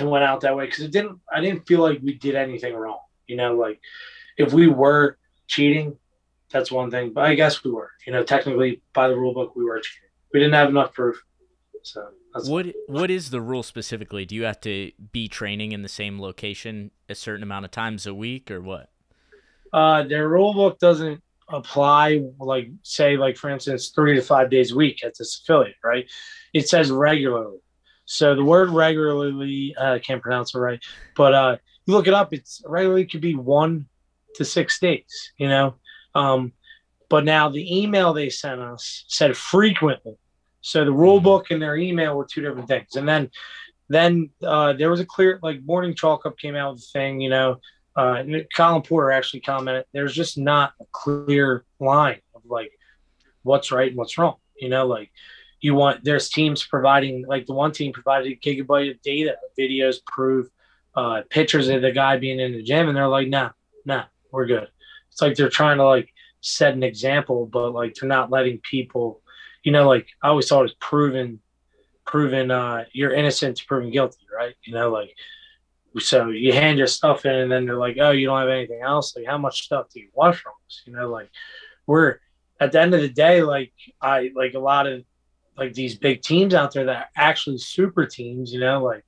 it went out that way because it didn't. I didn't feel like we did anything wrong. You know, like if we were cheating, that's one thing. But I guess we were. You know, technically by the rule book, we were cheating. We didn't have enough proof. So what what is the rule specifically? Do you have to be training in the same location a certain amount of times a week, or what? Uh, their rule book doesn't apply like say like for instance three to five days a week at this affiliate right it says regularly so the word regularly uh, i can't pronounce it right but uh you look it up it's regularly could be one to six days you know um but now the email they sent us said frequently so the rule book and their email were two different things and then then uh, there was a clear like morning chalk up came out with a thing you know uh, Colin Porter actually commented, there's just not a clear line of like what's right and what's wrong. You know, like you want there's teams providing like the one team provided a gigabyte of data, videos, proof, uh, pictures of the guy being in the gym, and they're like, nah, nah, we're good. It's like they're trying to like set an example, but like they're not letting people, you know, like I always thought it was proven, proven uh, you're innocent to proven guilty, right? You know, like so you hand your stuff in and then they're like oh you don't have anything else like how much stuff do you want from us you know like we're at the end of the day like i like a lot of like these big teams out there that are actually super teams you know like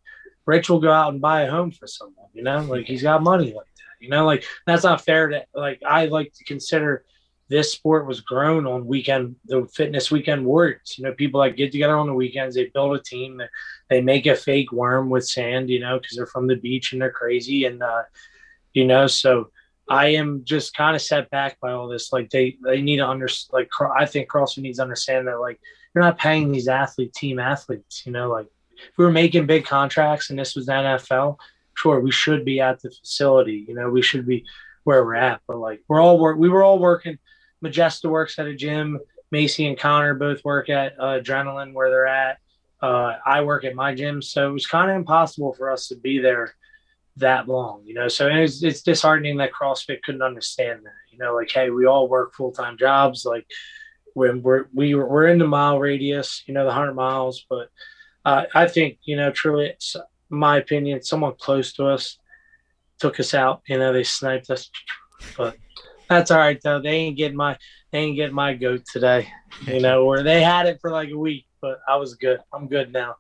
rich will go out and buy a home for someone you know like he's got money like that you know like that's not fair to like i like to consider this sport was grown on weekend the fitness weekend warriors. You know people that get together on the weekends they build a team they, make a fake worm with sand you know because they're from the beach and they're crazy and uh you know so i am just kind of set back by all this like they they need to understand like i think crossfit needs to understand that like you're not paying these athlete team athletes you know like if we were making big contracts and this was the nfl sure we should be at the facility you know we should be where we're at but like we're all work we were all working Majesta works at a gym. Macy and Connor both work at uh, Adrenaline where they're at. Uh, I work at my gym, so it was kind of impossible for us to be there that long, you know. So it's, it's disheartening that CrossFit couldn't understand that, you know. Like, hey, we all work full time jobs. Like, when we're we were, we're in the mile radius, you know, the hundred miles. But uh, I think, you know, truly, it's my opinion, someone close to us took us out. You know, they sniped us, but that's all right though. They ain't getting my they ain't getting my goat today. You know, where they had it for like a week, but I was good. I'm good now.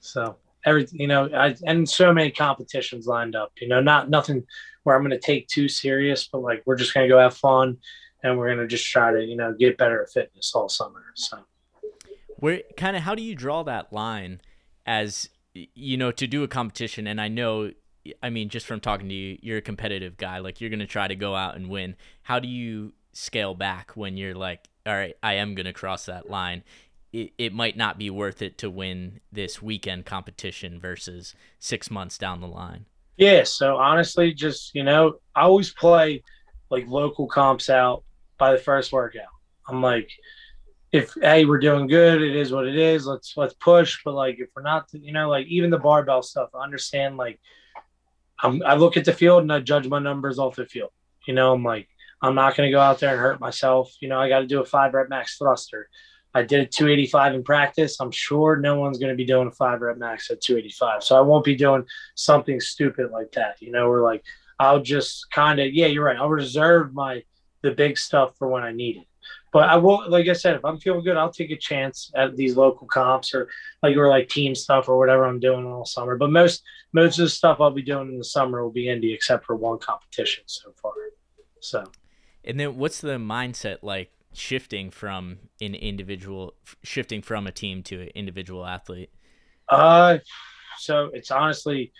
So every you know, I and so many competitions lined up. You know, not nothing where I'm gonna take too serious, but like we're just gonna go have fun and we're gonna just try to, you know, get better at fitness all summer. So where kind of how do you draw that line as you know to do a competition and I know I mean, just from talking to you, you're a competitive guy. Like you're gonna try to go out and win. How do you scale back when you're like, all right, I am gonna cross that line? It, it might not be worth it to win this weekend competition versus six months down the line. Yeah. So honestly, just you know, I always play like local comps out by the first workout. I'm like, if hey we're doing good, it is what it is. Let's let's push. But like if we're not, you know, like even the barbell stuff, I understand like I'm, I look at the field and I judge my numbers off the field. You know, I'm like, I'm not going to go out there and hurt myself. You know, I got to do a five rep max thruster. I did a 285 in practice. I'm sure no one's going to be doing a five rep max at 285. So I won't be doing something stupid like that. You know, where like I'll just kind of, yeah, you're right. I'll reserve my the big stuff for when I need it. But I will, like I said, if I'm feeling good, I'll take a chance at these local comps or like or like team stuff or whatever I'm doing all summer. But most most of the stuff I'll be doing in the summer will be indie, except for one competition so far. So, and then what's the mindset like shifting from an individual, shifting from a team to an individual athlete? Uh, so it's honestly,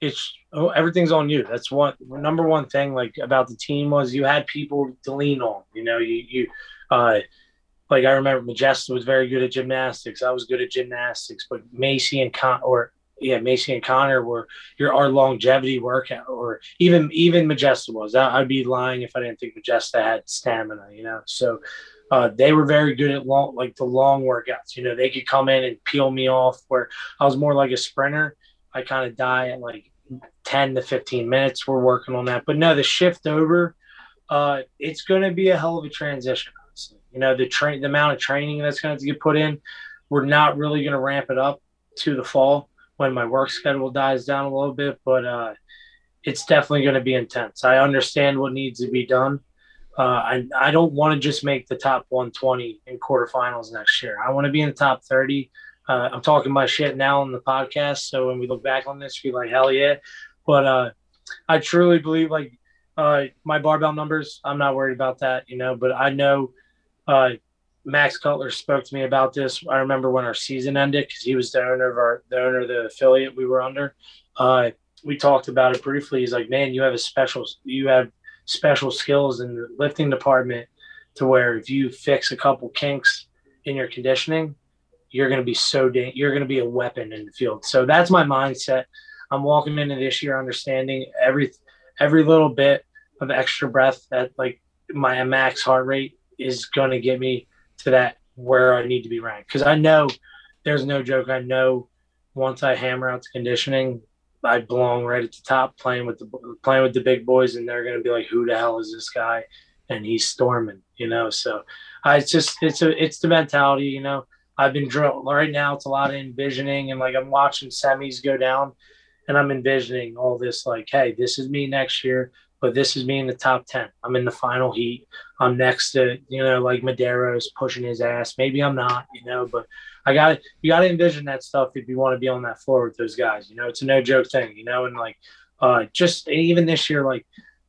it's oh, everything's on you. That's one number one thing like about the team was you had people to lean on. You know, you you uh like I remember Majesta was very good at gymnastics. I was good at gymnastics, but Macy and Con or yeah, Macy and Connor were your our longevity workout, or even even Majesta was. I, would be lying if I didn't think Majesta had stamina, you know. So uh, they were very good at long, like the long workouts. You know, they could come in and peel me off. Where I was more like a sprinter. I kind of die at like ten to fifteen minutes. We're working on that, but no, the shift over, uh, it's going to be a hell of a transition. You know, the train, the amount of training that's going to get put in, we're not really going to ramp it up to the fall when my work schedule dies down a little bit, but uh, it's definitely going to be intense. I understand what needs to be done. Uh, I, I don't want to just make the top 120 in quarterfinals next year. I want to be in the top 30. Uh, I'm talking my shit now on the podcast. So when we look back on this, we're like, hell yeah. But uh, I truly believe like uh, my barbell numbers, I'm not worried about that, you know, but I know uh, Max Cutler spoke to me about this. I remember when our season ended because he was the owner of our the owner of the affiliate we were under. Uh, we talked about it briefly. He's like, "Man, you have a special you have special skills in the lifting department to where if you fix a couple kinks in your conditioning, you're going to be so da- you're going to be a weapon in the field." So that's my mindset. I'm walking into this year understanding every every little bit of extra breath that like my max heart rate is going to get me to that where I need to be ranked. Because I know there's no joke. I know once I hammer out the conditioning, I belong right at the top, playing with the playing with the big boys, and they're gonna be like, "Who the hell is this guy?" And he's storming, you know. So I it's just it's a it's the mentality, you know. I've been drilled right now. It's a lot of envisioning, and like I'm watching semis go down, and I'm envisioning all this. Like, hey, this is me next year but this is me in the top 10. I'm in the final heat. I'm next to, you know, like Medeiros pushing his ass. Maybe I'm not, you know, but I got to, you got to envision that stuff if you want to be on that floor with those guys. You know, it's a no joke thing, you know, and like, uh, just even this year, like,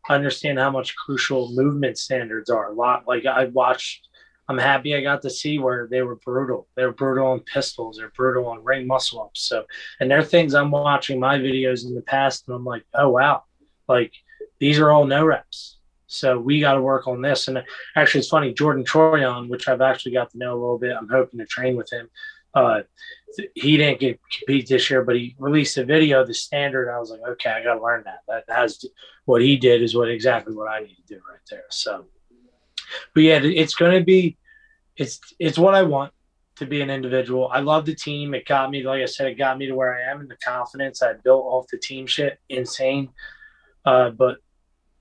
I understand how much crucial movement standards are. A lot, like, I watched, I'm happy I got to see where they were brutal. They're brutal on pistols, they're brutal on ring muscle ups. So, and they're things I'm watching my videos in the past, and I'm like, oh, wow. Like, these are all no reps. So we got to work on this. And actually, it's funny, Jordan Troyon, which I've actually got to know a little bit. I'm hoping to train with him. Uh, he didn't get compete this year, but he released a video, the standard. I was like, okay, I got to learn that. That has what he did is what exactly what I need to do right there. So, but yeah, it's going to be, it's it's what I want to be an individual. I love the team. It got me, like I said, it got me to where I am and the confidence I built off the team shit. Insane. Uh, but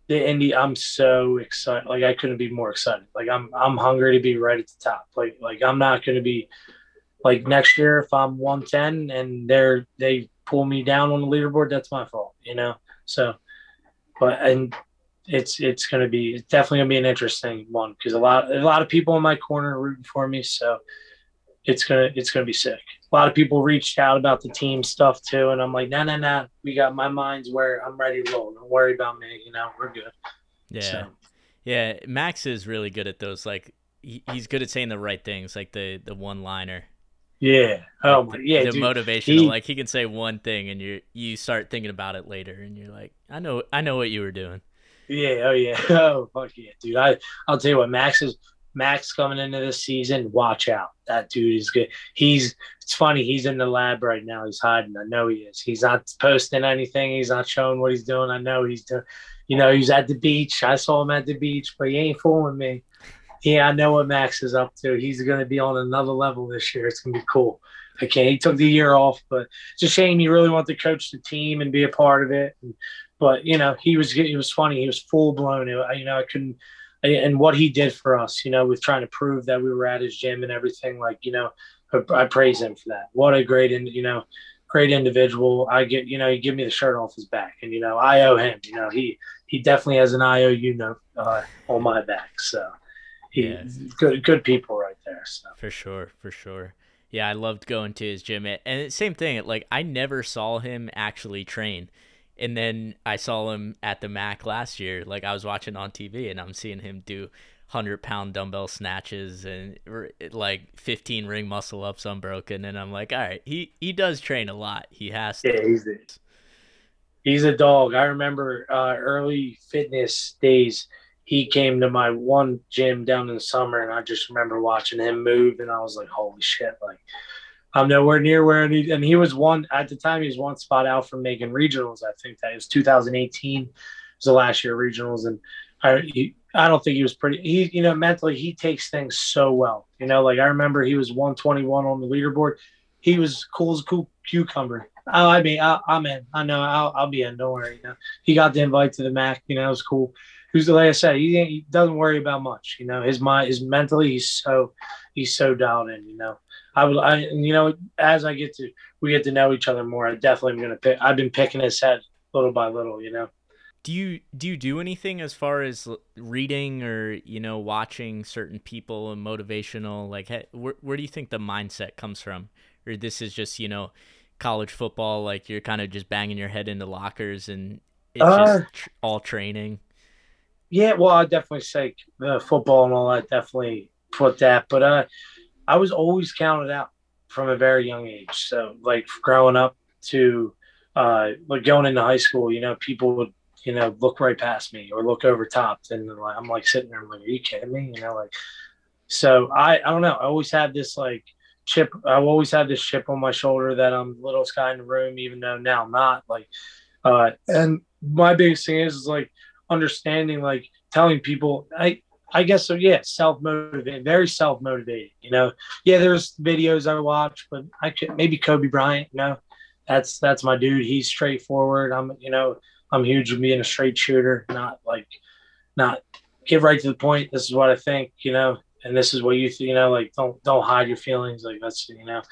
the Indy, I'm so excited. Like I couldn't be more excited. Like I'm I'm hungry to be right at the top. Like like I'm not gonna be like next year if I'm 110 and they're they pull me down on the leaderboard, that's my fault, you know. So, but and it's it's gonna be it's definitely gonna be an interesting one because a lot a lot of people in my corner rooting for me. So it's gonna it's gonna be sick. A lot of people reached out about the team stuff too, and I'm like, no, no, no. We got my mind's where I'm ready to roll. Don't worry about me. You know, we're good. Yeah, so. yeah. Max is really good at those. Like, he's good at saying the right things, like the the one liner. Yeah. Oh, like the, yeah. The motivational. He, like he can say one thing, and you you start thinking about it later, and you're like, I know, I know what you were doing. Yeah. Oh yeah. Oh fuck yeah, dude. I I'll tell you what, Max is Max coming into this season, watch out. That dude is good. He's it's funny, he's in the lab right now. He's hiding. I know he is. He's not posting anything. He's not showing what he's doing. I know he's doing you know, he's at the beach. I saw him at the beach, but he ain't fooling me. Yeah, I know what Max is up to. He's gonna be on another level this year. It's gonna be cool. Okay, he took the year off, but it's a shame he really wanted to coach the team and be a part of it. But you know, he was he was funny. He was full blown. You know, I couldn't and what he did for us, you know, with trying to prove that we were at his gym and everything. Like, you know, I, I praise him for that. What a great, you know, great individual. I get, you know, he give me the shirt off his back, and you know, I owe him. You know, he he definitely has an IOU note uh, on my back. So, he yeah. good good people right there. So for sure, for sure. Yeah, I loved going to his gym. And same thing, like I never saw him actually train. And then I saw him at the Mac last year. Like I was watching on TV and I'm seeing him do 100 pound dumbbell snatches and like 15 ring muscle ups unbroken. And I'm like, all right, he, he does train a lot. He has to. Yeah, he's, a, he's a dog. I remember uh, early fitness days he came to my one gym down in the summer and I just remember watching him move and I was like, holy shit, like I'm nowhere near where he and he was one at the time he was one spot out from making regionals. I think that it was 2018 it was the last year regionals and I he, I don't think he was pretty he you know mentally he takes things so well. You know, like I remember he was 121 on the leaderboard. He was cool as a cool cucumber. Oh, I mean, I, am in. I know. I'll, I'll be in. Don't worry. You know, he got the invite to the MAC. You know, it was cool who's like I said, he, he doesn't worry about much. You know, his mind is mentally he's so he's so dialed in. You know, I would I you know as I get to we get to know each other more, I definitely am gonna pick. I've been picking his head little by little. You know. Do you do you do anything as far as reading or you know watching certain people and motivational like where where do you think the mindset comes from or this is just you know college football like you're kind of just banging your head into lockers and it's uh, just tr- all training yeah, well, I definitely say the football and all that definitely put that, but uh, I was always counted out from a very young age. So like growing up to uh, like going into high school, you know, people would you know look right past me or look over top, and I'm like sitting there, I'm like, are you kidding me? You know, like so I I don't know. I always had this like chip. I've always had this chip on my shoulder that I'm the littlest guy in the room, even though now I'm not. Like, uh, and my biggest thing is, is like understanding like telling people i i guess so yeah self motivated very self motivated you know. Yeah there's videos i watch but i could maybe kobe bryant you know. That's that's my dude. He's straightforward. I'm you know i'm huge with being a straight shooter not like not get right to the point. This is what i think you know and this is what you you know like don't don't hide your feelings like that's you know.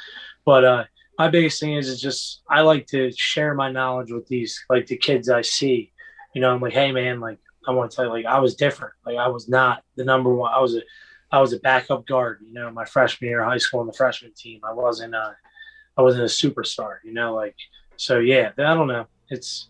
But uh my biggest thing is is just i like to share my knowledge with these like the kids i see. You know, I'm like, hey man, like I want to tell you, like I was different. Like I was not the number one. I was a, I was a backup guard. You know, my freshman year of high school on the freshman team, I wasn't a, I wasn't a superstar. You know, like so. Yeah, I don't know. It's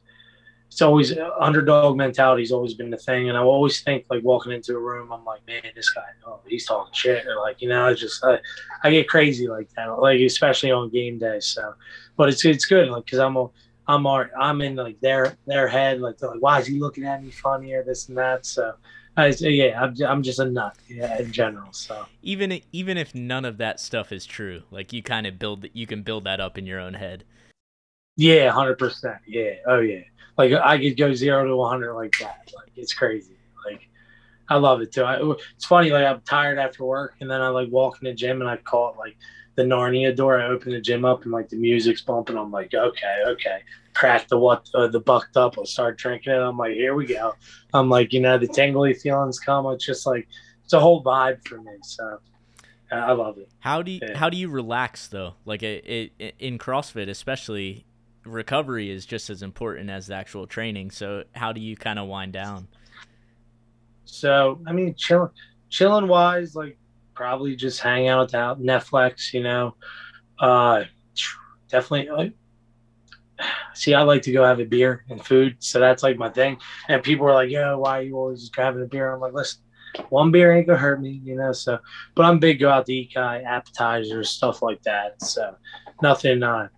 it's always uh, underdog mentality has always been the thing, and I always think like walking into a room, I'm like, man, this guy, oh, he's talking shit, or like you know, it's just I, I get crazy like that, like especially on game day. So, but it's it's good, like because I'm a I'm I'm in like their their head, like they're like, why is he looking at me funny or this and that? So, I, yeah, I'm, I'm just a nut, yeah, in general. So even even if none of that stuff is true, like you kind of build you can build that up in your own head. Yeah, hundred percent. Yeah, oh yeah. Like I could go zero to one hundred like that. Like it's crazy. Like I love it too. I, it's funny. Like I'm tired after work, and then I like walk in the gym and I call it like the Narnia door. I open the gym up and like the music's bumping. I'm like, okay, okay. Crack the what uh, the bucked up. I'll start drinking it. I'm like, here we go. I'm like, you know, the tingly feelings come. It's just like it's a whole vibe for me. So I love it. How do you yeah. how do you relax though? Like it, it in CrossFit, especially recovery is just as important as the actual training. So how do you kind of wind down? So I mean, chilling, chilling wise, like probably just hang out out Netflix, you know. Uh, definitely. See, I like to go have a beer and food, so that's like my thing. And people are like, "Yo, why are you always having a beer?" I'm like, "Listen, one beer ain't gonna hurt me, you know." So, but I'm big go out to eat, guy, appetizers, stuff like that. So, nothing, uh,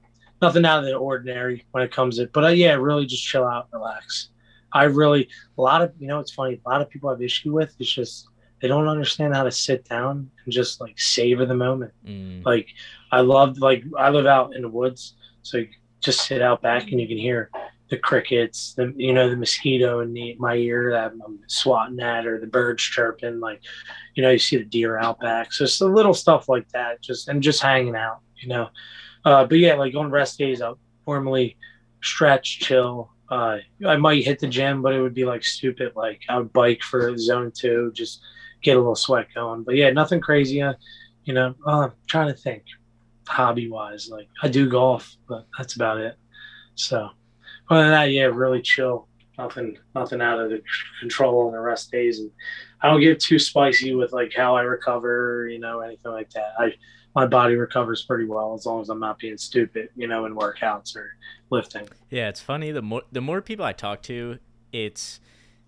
nothing out of the ordinary when it comes to. But uh, yeah, really just chill out, relax. I really a lot of you know it's funny. A lot of people have issue with it's just they don't understand how to sit down and just like savor the moment. Mm. Like I love like I live out in the woods, so you just sit out back and you can hear the crickets, the you know the mosquito in the, my ear that I'm swatting at, or the birds chirping. Like you know you see the deer out back. So it's the little stuff like that, just and just hanging out, you know. Uh, but yeah, like on rest days, I'll normally stretch, chill, uh, I might hit the gym, but it would be like stupid. Like I would bike for zone two, just get a little sweat going. But yeah, nothing crazy. Uh, you know, uh, I'm trying to think hobby wise. Like I do golf, but that's about it. So other than that, yeah, really chill. Nothing, nothing out of the control on the rest days, and I don't get too spicy with like how I recover, you know, anything like that. I my body recovers pretty well as long as I'm not being stupid, you know, in workouts or lifting. Yeah, it's funny. The more the more people I talk to, it's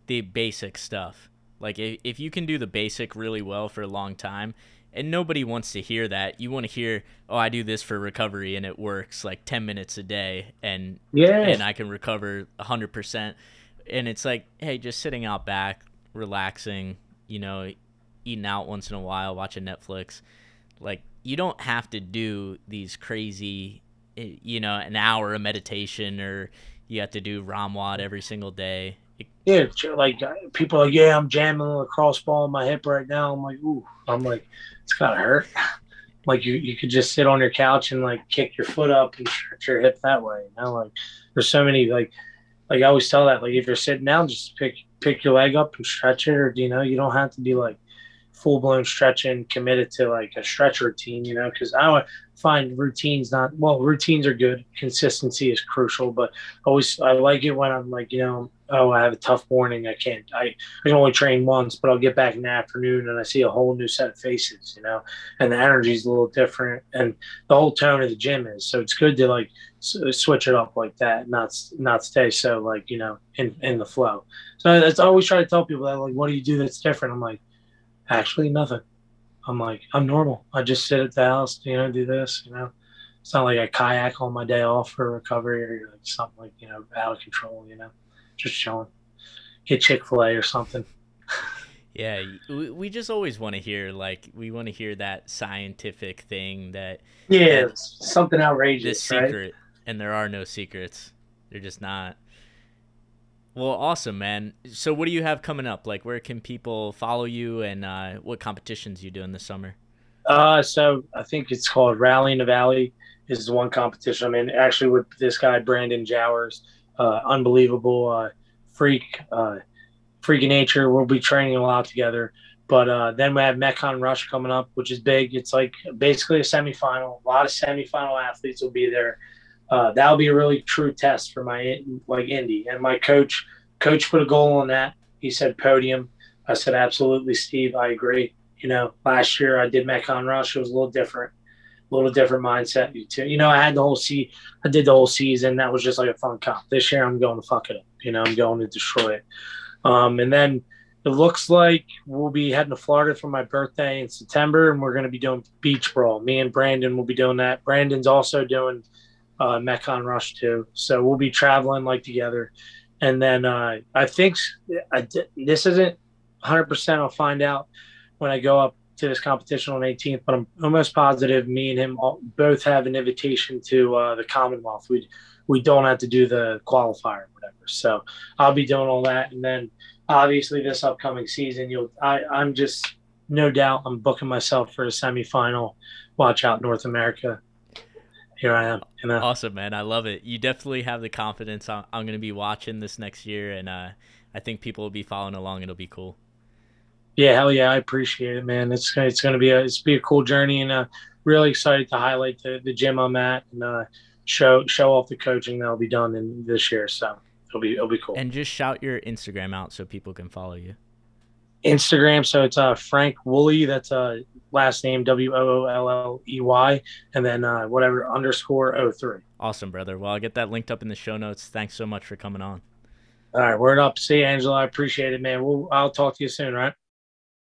the basic stuff. Like if, if you can do the basic really well for a long time, and nobody wants to hear that. You want to hear, oh, I do this for recovery and it works like ten minutes a day, and yeah, and I can recover hundred percent. And it's like, hey, just sitting out back, relaxing, you know, eating out once in a while, watching Netflix. Like you don't have to do these crazy, eh, you know, an hour of meditation or you have to do ROMWOD every single day. Yeah, like uh, people are like, yeah, I'm jamming a lacrosse ball in my hip right now. I'm like, ooh, I'm like, it's gotta hurt. like you, you could just sit on your couch and like kick your foot up and stretch your hip that way. You know, like there's so many like, like I always tell that like if you're sitting down, just pick pick your leg up and stretch it, or you know, you don't have to be like full blown stretching, committed to like a stretch routine, you know, because I find routines not well, routines are good. Consistency is crucial, but always I like it when I'm like, you know, oh, I have a tough morning. I can't, I, I can only train once, but I'll get back in the afternoon and I see a whole new set of faces, you know, and the energy is a little different and the whole tone of the gym is. So it's good to like switch it up like that, not, not stay so like, you know, in, in the flow. So that's I always try to tell people that like, what do you do that's different? I'm like, actually nothing. I'm like, I'm normal. I just sit at the house, you know, do this, you know. It's not like I kayak on my day off for recovery or like something like, you know, out of control, you know, just chilling. Get Chick fil A or something. Yeah, we just always want to hear, like, we want to hear that scientific thing that. Yeah, that, something outrageous. The right? secret, and there are no secrets. They're just not. Well, awesome, man. So, what do you have coming up? Like, where can people follow you, and uh, what competitions you doing this summer? Uh, so I think it's called Rally in the Valley. Is the one competition. I mean, actually, with this guy Brandon Jowers, uh, unbelievable uh, freak, uh, freak of nature. We'll be training a lot together. But uh, then we have Metcon Rush coming up, which is big. It's like basically a semifinal. A lot of semifinal athletes will be there uh, that'll be a really true test for my like Indy. And my coach, coach put a goal on that. He said podium. I said absolutely, Steve. I agree. You know, last year I did Metcon Rush. It was a little different, a little different mindset. You Too. You know, I had the whole see. I did the whole season. That was just like a fun comp. This year I'm going to fuck it up. You know, I'm going to destroy it. Um, and then it looks like we'll be heading to Florida for my birthday in September, and we're going to be doing beach brawl. Me and Brandon will be doing that. Brandon's also doing uh, Rush too. So we'll be traveling like together. And then uh, I think I this isn't 100%. I'll find out when I go up to this competition on 18th, but I'm almost positive me and him all, both have an invitation to uh, the Commonwealth. We we don't have to do the qualifier or whatever. So I'll be doing all that, and then obviously this upcoming season, you'll I I'm just no doubt I'm booking myself for a semifinal. Watch out, North America here I am. You know? Awesome, man. I love it. You definitely have the confidence. I'm, I'm going to be watching this next year, and uh, I think people will be following along. It'll be cool. Yeah, hell yeah, I appreciate it, man. It's it's going to be a it's be a cool journey, and uh, really excited to highlight the, the gym I'm at and uh, show show off the coaching that'll be done in this year. So it'll be it'll be cool. And just shout your Instagram out so people can follow you. Instagram. So it's uh, Frank Woolley. That's uh, last name W O O L L E Y, and then uh, whatever underscore 03. Awesome, brother. Well, I'll get that linked up in the show notes. Thanks so much for coming on. All right, word up. See you, Angela. I appreciate it, man. We'll, I'll talk to you soon, right?